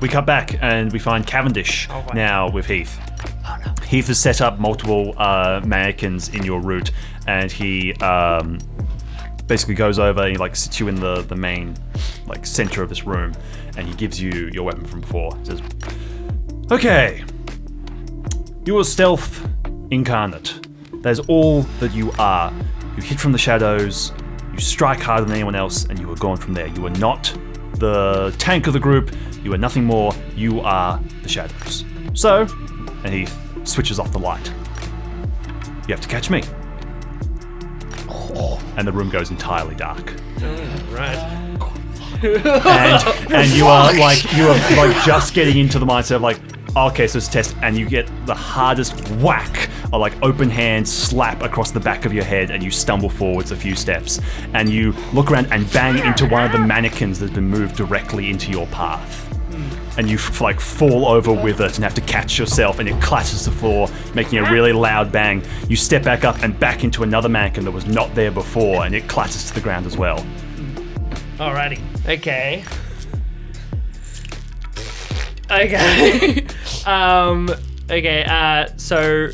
We cut back and we find Cavendish
Oh, wow.
now with Heath. Heath has set up multiple uh, mannequins in your route, and he um, basically goes over and he like sits you in the the main like center of this room, and he gives you your weapon from before. He says, "Okay, you are stealth incarnate. That is all that you are. You hit from the shadows. You strike harder than anyone else, and you are gone from there. You are not the tank of the group. You are nothing more. You are the shadows. So, and he switches off the light. You have to catch me. And the room goes entirely dark.
Mm, right.
And *laughs* and you are like you are like just getting into the mindset of like, okay, so it's a test, and you get the hardest whack or like open hand slap across the back of your head, and you stumble forwards a few steps, and you look around and bang into one of the mannequins that's been moved directly into your path. And you f- like fall over with it and have to catch yourself, and it clatters to the floor, making a really loud bang. You step back up and back into another mannequin that was not there before, and it clatters to the ground as well.
Alrighty. Okay. Okay. *laughs* um. Okay. Uh. So.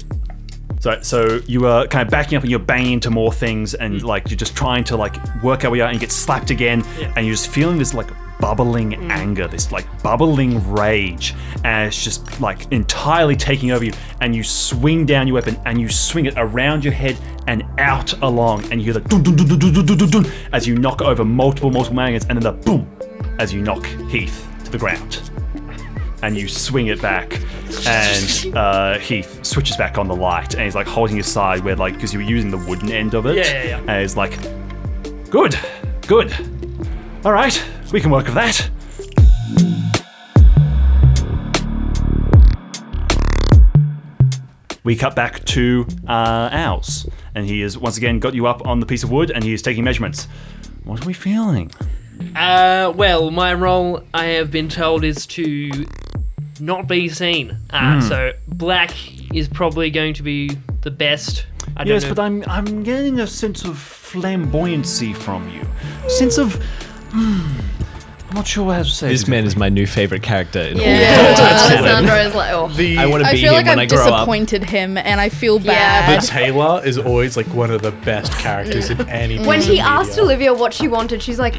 So, so you are kind of backing up and you're banging into more things, and mm. like you're just trying to like work out where you are, and you get slapped again,
yeah.
and you're just feeling this like bubbling mm. anger, this like bubbling rage, and it's just like entirely taking over you. And you swing down your weapon and you swing it around your head and out along, and you hear the dun, dun, dun, as you knock over multiple, multiple magnets, and then the boom as you knock Heath to the ground and you swing it back, and uh, Heath switches back on the light, and he's like holding his side where like because you were using the wooden end of it,
Yeah, yeah, yeah.
and he's like, "Good, good, all right, we can work with that." We cut back to uh, Owls, and he has once again got you up on the piece of wood, and he is taking measurements. What are we feeling?
Uh. Well, my role, I have been told, is to not be seen. Uh.
Hmm.
So black is probably going to be the best. I don't
Yes,
know.
but I'm I'm getting a sense of flamboyancy from you. Sense of hmm, I'm not sure how to say
This man is my new favorite character in all of
Yeah,
World War II.
Alessandro is like, oh.
The
I want to
I
be
feel
him
like
when
I've
I grow up.
disappointed him, and I feel bad.
Yeah.
bad.
the tailor is always like one of the best characters in any.
When he
of
asked. Olivia what she wanted, she's like,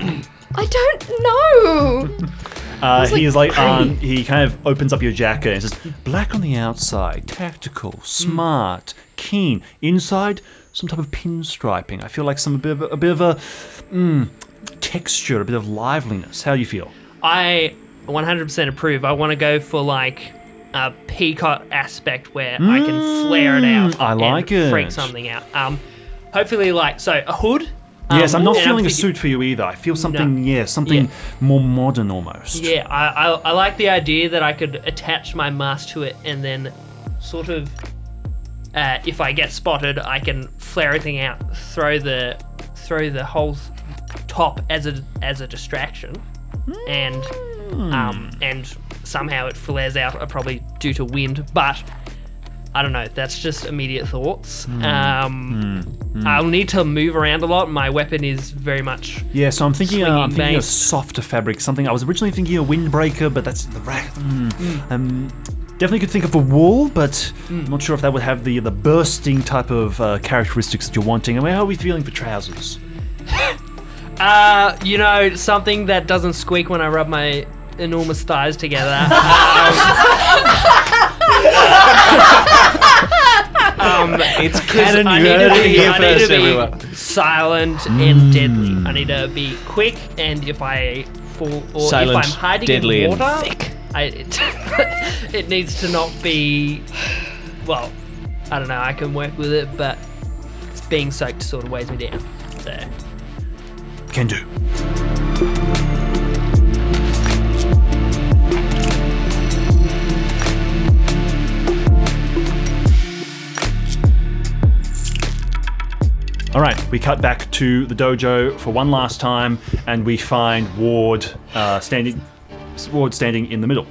I don't know. *laughs*
Uh, he is like um, he kind of opens up your jacket and says, "Black on the outside, tactical, smart, keen. Inside, some type of pinstriping. I feel like some a bit of a, a bit of a mm, texture, a bit of liveliness. How do you feel?
I 100% approve. I want to go for like a peacock aspect where I can flare it out.
Mm, I like
and
it.
Freak something out. Um, hopefully like so a hood.
Yes,
um,
I'm not feeling a
thinking-
suit for you either. I feel something, yeah, something
Yeah.
more modern almost.
Yeah, I, I I like the idea that I could attach my mask to it and then sort of. Uh, if I get spotted, I can flare everything out, throw the throw the whole top as a as a distraction, and um, and somehow it flares out, uh, probably due to wind. But I don't know. That's just immediate thoughts. Um, I'll need to move around a lot. My weapon is very much
Yeah, so I'm thinking, uh, I'm thinking a softer fabric, something. I was originally thinking a windbreaker, but that's the rack. Mm. Um, definitely could think of a wool, but I'm not sure if that would have the the bursting type of uh, characteristics that you're wanting. I mean, how are we feeling for trousers? *laughs*
Uh, you know, something that doesn't squeak when I rub my enormous thighs together. *laughs* um, *laughs* Um, *laughs*
It's
'cause
canon.
I
You
need
heard
to
it
be,
here
I need
first,
to be
everyone.
silent and deadly. I need to be quick, and if I fall or
Silent,
if I'm hiding
deadly,
in
and
water,
thick.
I, it, *laughs* it needs to not be. Well, I don't know. I can work with it, but being soaked sort of weighs me down. So
Can do. All right, we cut back to the dojo for one last time, and we find Ward uh, standing. Ward standing in the middle.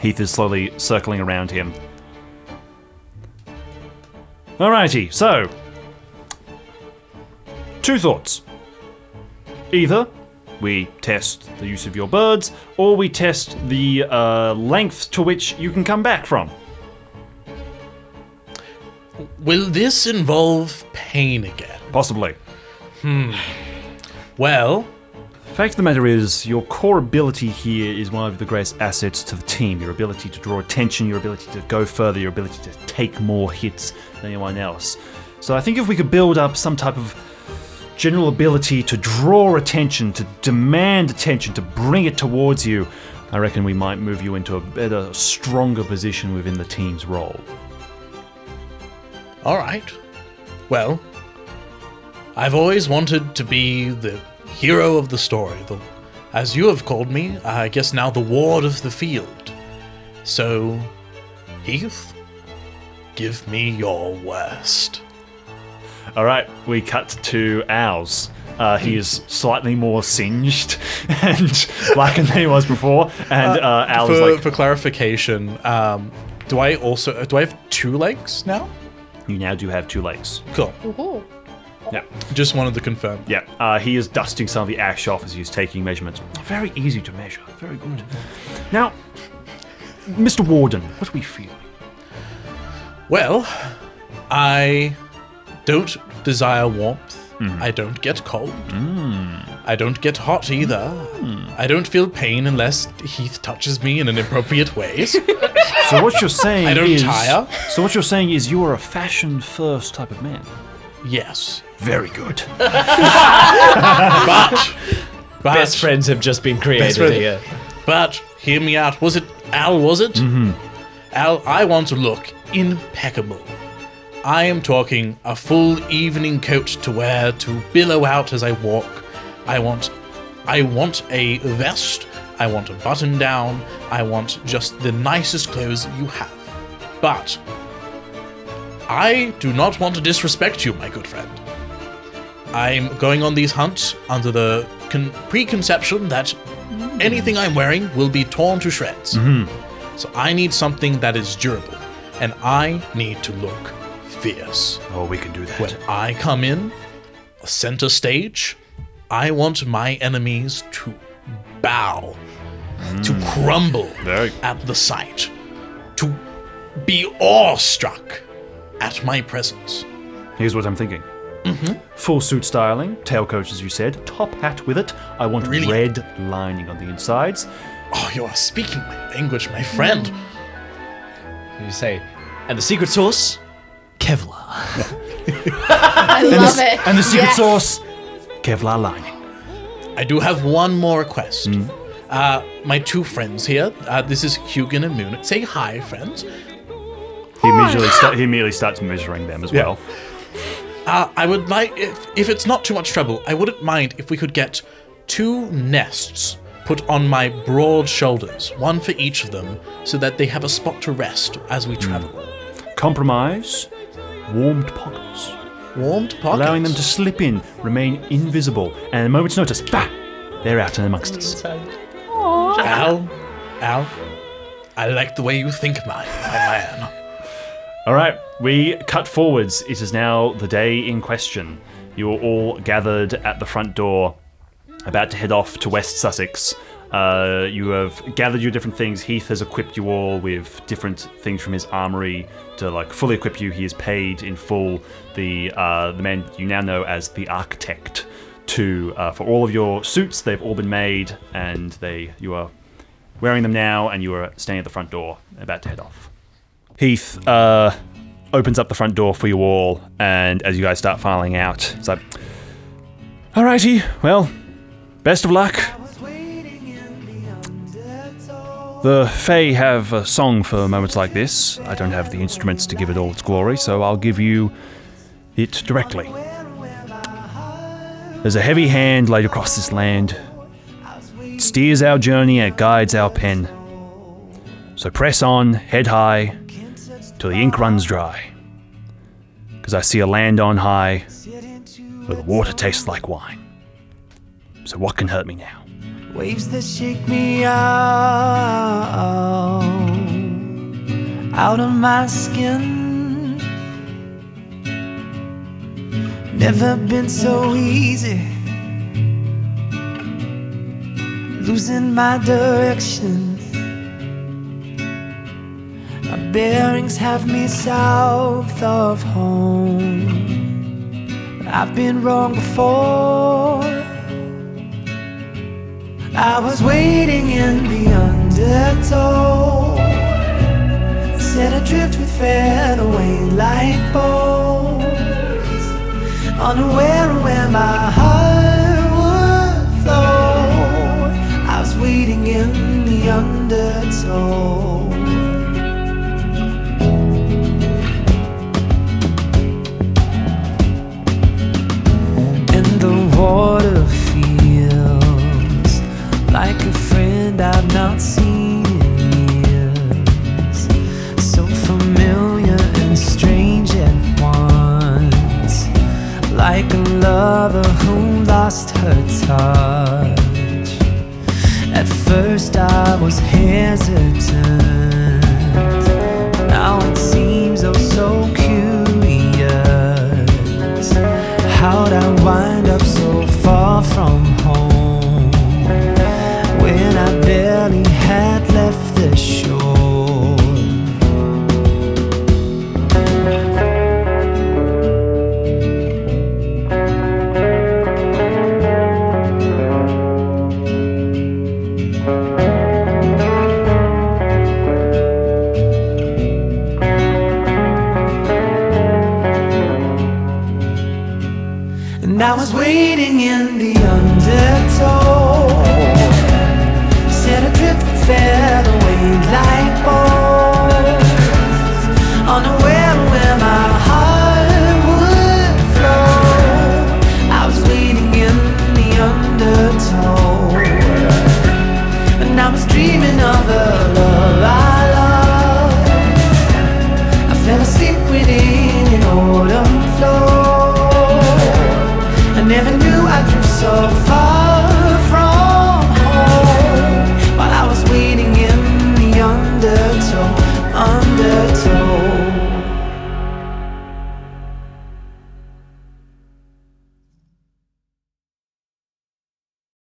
Heath is slowly circling around him. Alrighty, so two thoughts. Either we test the use of your birds, or we test the uh, length to which you can come back from.
Will this involve pain again?
Possibly. Hmm.
Well,
The fact of the matter is, your core ability here is one of the greatest assets to the team. Your ability to draw attention, your ability to go further, your ability to take more hits than anyone else. So I think if we could build up some type of general ability to draw attention, to demand attention, to bring it towards you, I reckon we might move you into a better, stronger position within the team's role.
All right. Well, I've always wanted to be the hero of the story, the, as you have called me, I guess now the ward of the field. So, Heath, give me your worst.
All right, we cut to Owls. Uh, he is slightly more singed *laughs* and blackened than he was before, and uh, Owl is
for,
like,
for clarification, um, do I also do I have two legs now?
"You now do have two legs."
Cool.
Ooh.
Yeah,
Just wanted to confirm.
yeah. Uh, he is dusting some of the ash off as he's taking measurements. Very easy to measure. Very good. Now, Mr. Warden, what are we feeling?
Well, I don't desire warmth. I don't get cold. I don't get hot either. I don't feel pain unless Heath touches me in an inappropriate ways. *laughs*
So what you're saying
I don't
is,
tire.
So what you're saying is you are a fashion-first type of man.
yes.
Very good. *laughs*
But, but
Best friends have just been created
friend.
here.
But hear me out. Was it Al? Was it? Mm-hmm. Al, I want to look impeccable. I am talking a full evening coat to wear to billow out as I walk. I want, I want a vest. I want a button down. I want just the nicest clothes you have. But I do not want to disrespect you, my good friend. I'm going on these hunts under the con- preconception that anything I'm wearing will be torn to shreds. Mm-hmm. So I need something that is durable, and I need to look fierce.
Oh, we can do that.
When I come in, center stage, I want my enemies to bow, to crumble
Very-
at the sight, to be awestruck at my presence.
Here's what I'm thinking.
Mm-hmm.
Full suit styling, tailcoat as you said, top hat with it. I want
Really?
red lining on the insides.
Oh, you are speaking my language, my friend.
You say, and the secret sauce, Kevlar. *laughs*
I love it.
And the secret
Yes.
sauce, Kevlar lining.
I do have one more request. Uh, my two friends here, uh, this is Hugin and Moon. Say hi, friends.
He immediately, sta- he immediately starts measuring them as
Yeah.
well.
Uh, I would like, if, if it's not too much trouble, I wouldn't mind if we could get two nests put on my broad shoulders, one for each of them, so that they have a spot to rest as we travel.
Compromise, warmed pockets,
Warmed pockets.
allowing them to slip in, remain invisible, and at a moment's notice, bah, they're out and amongst us.
Al, Al, I like the way you think, my, my man.
All right, we cut forwards. It is now the day in question. You are all gathered at the front door, about to head off to West Sussex. Uh, you have gathered your different things. Heath has equipped you all with different things from his armory to like fully equip you. He has paid in full the uh, the man you now know as the architect to uh, for all of your suits. They've all been made, and they you are wearing them now, and you are standing at the front door, about to head off. Heath uh, opens up the front door for you all, and as you guys start filing out, it's like, "Alrighty, well, best of luck." The Fae have a song for moments like this. I don't have the instruments to give it all its glory, so I'll give you it directly. There's a heavy hand laid across this land. It steers our journey and guides our pen. So press on, head high, till the ink runs dry. Because I see a land on high where the water tastes like wine. So what can hurt me now?
Waves that shake me out, out of my skin. Never been so easy. Losing my direction. My bearings have me south of home. I've been wrong before. I was waiting in the undertow, set adrift with fairway like bows, unaware of where my heart would flow. I was waiting in the undertow. The water like a friend I've not seen in years. So familiar and strange at once. Like a lover who lost her touch. At first I was hesitant. Now it seems oh so curious. How'd I wind up so far from home left the shore?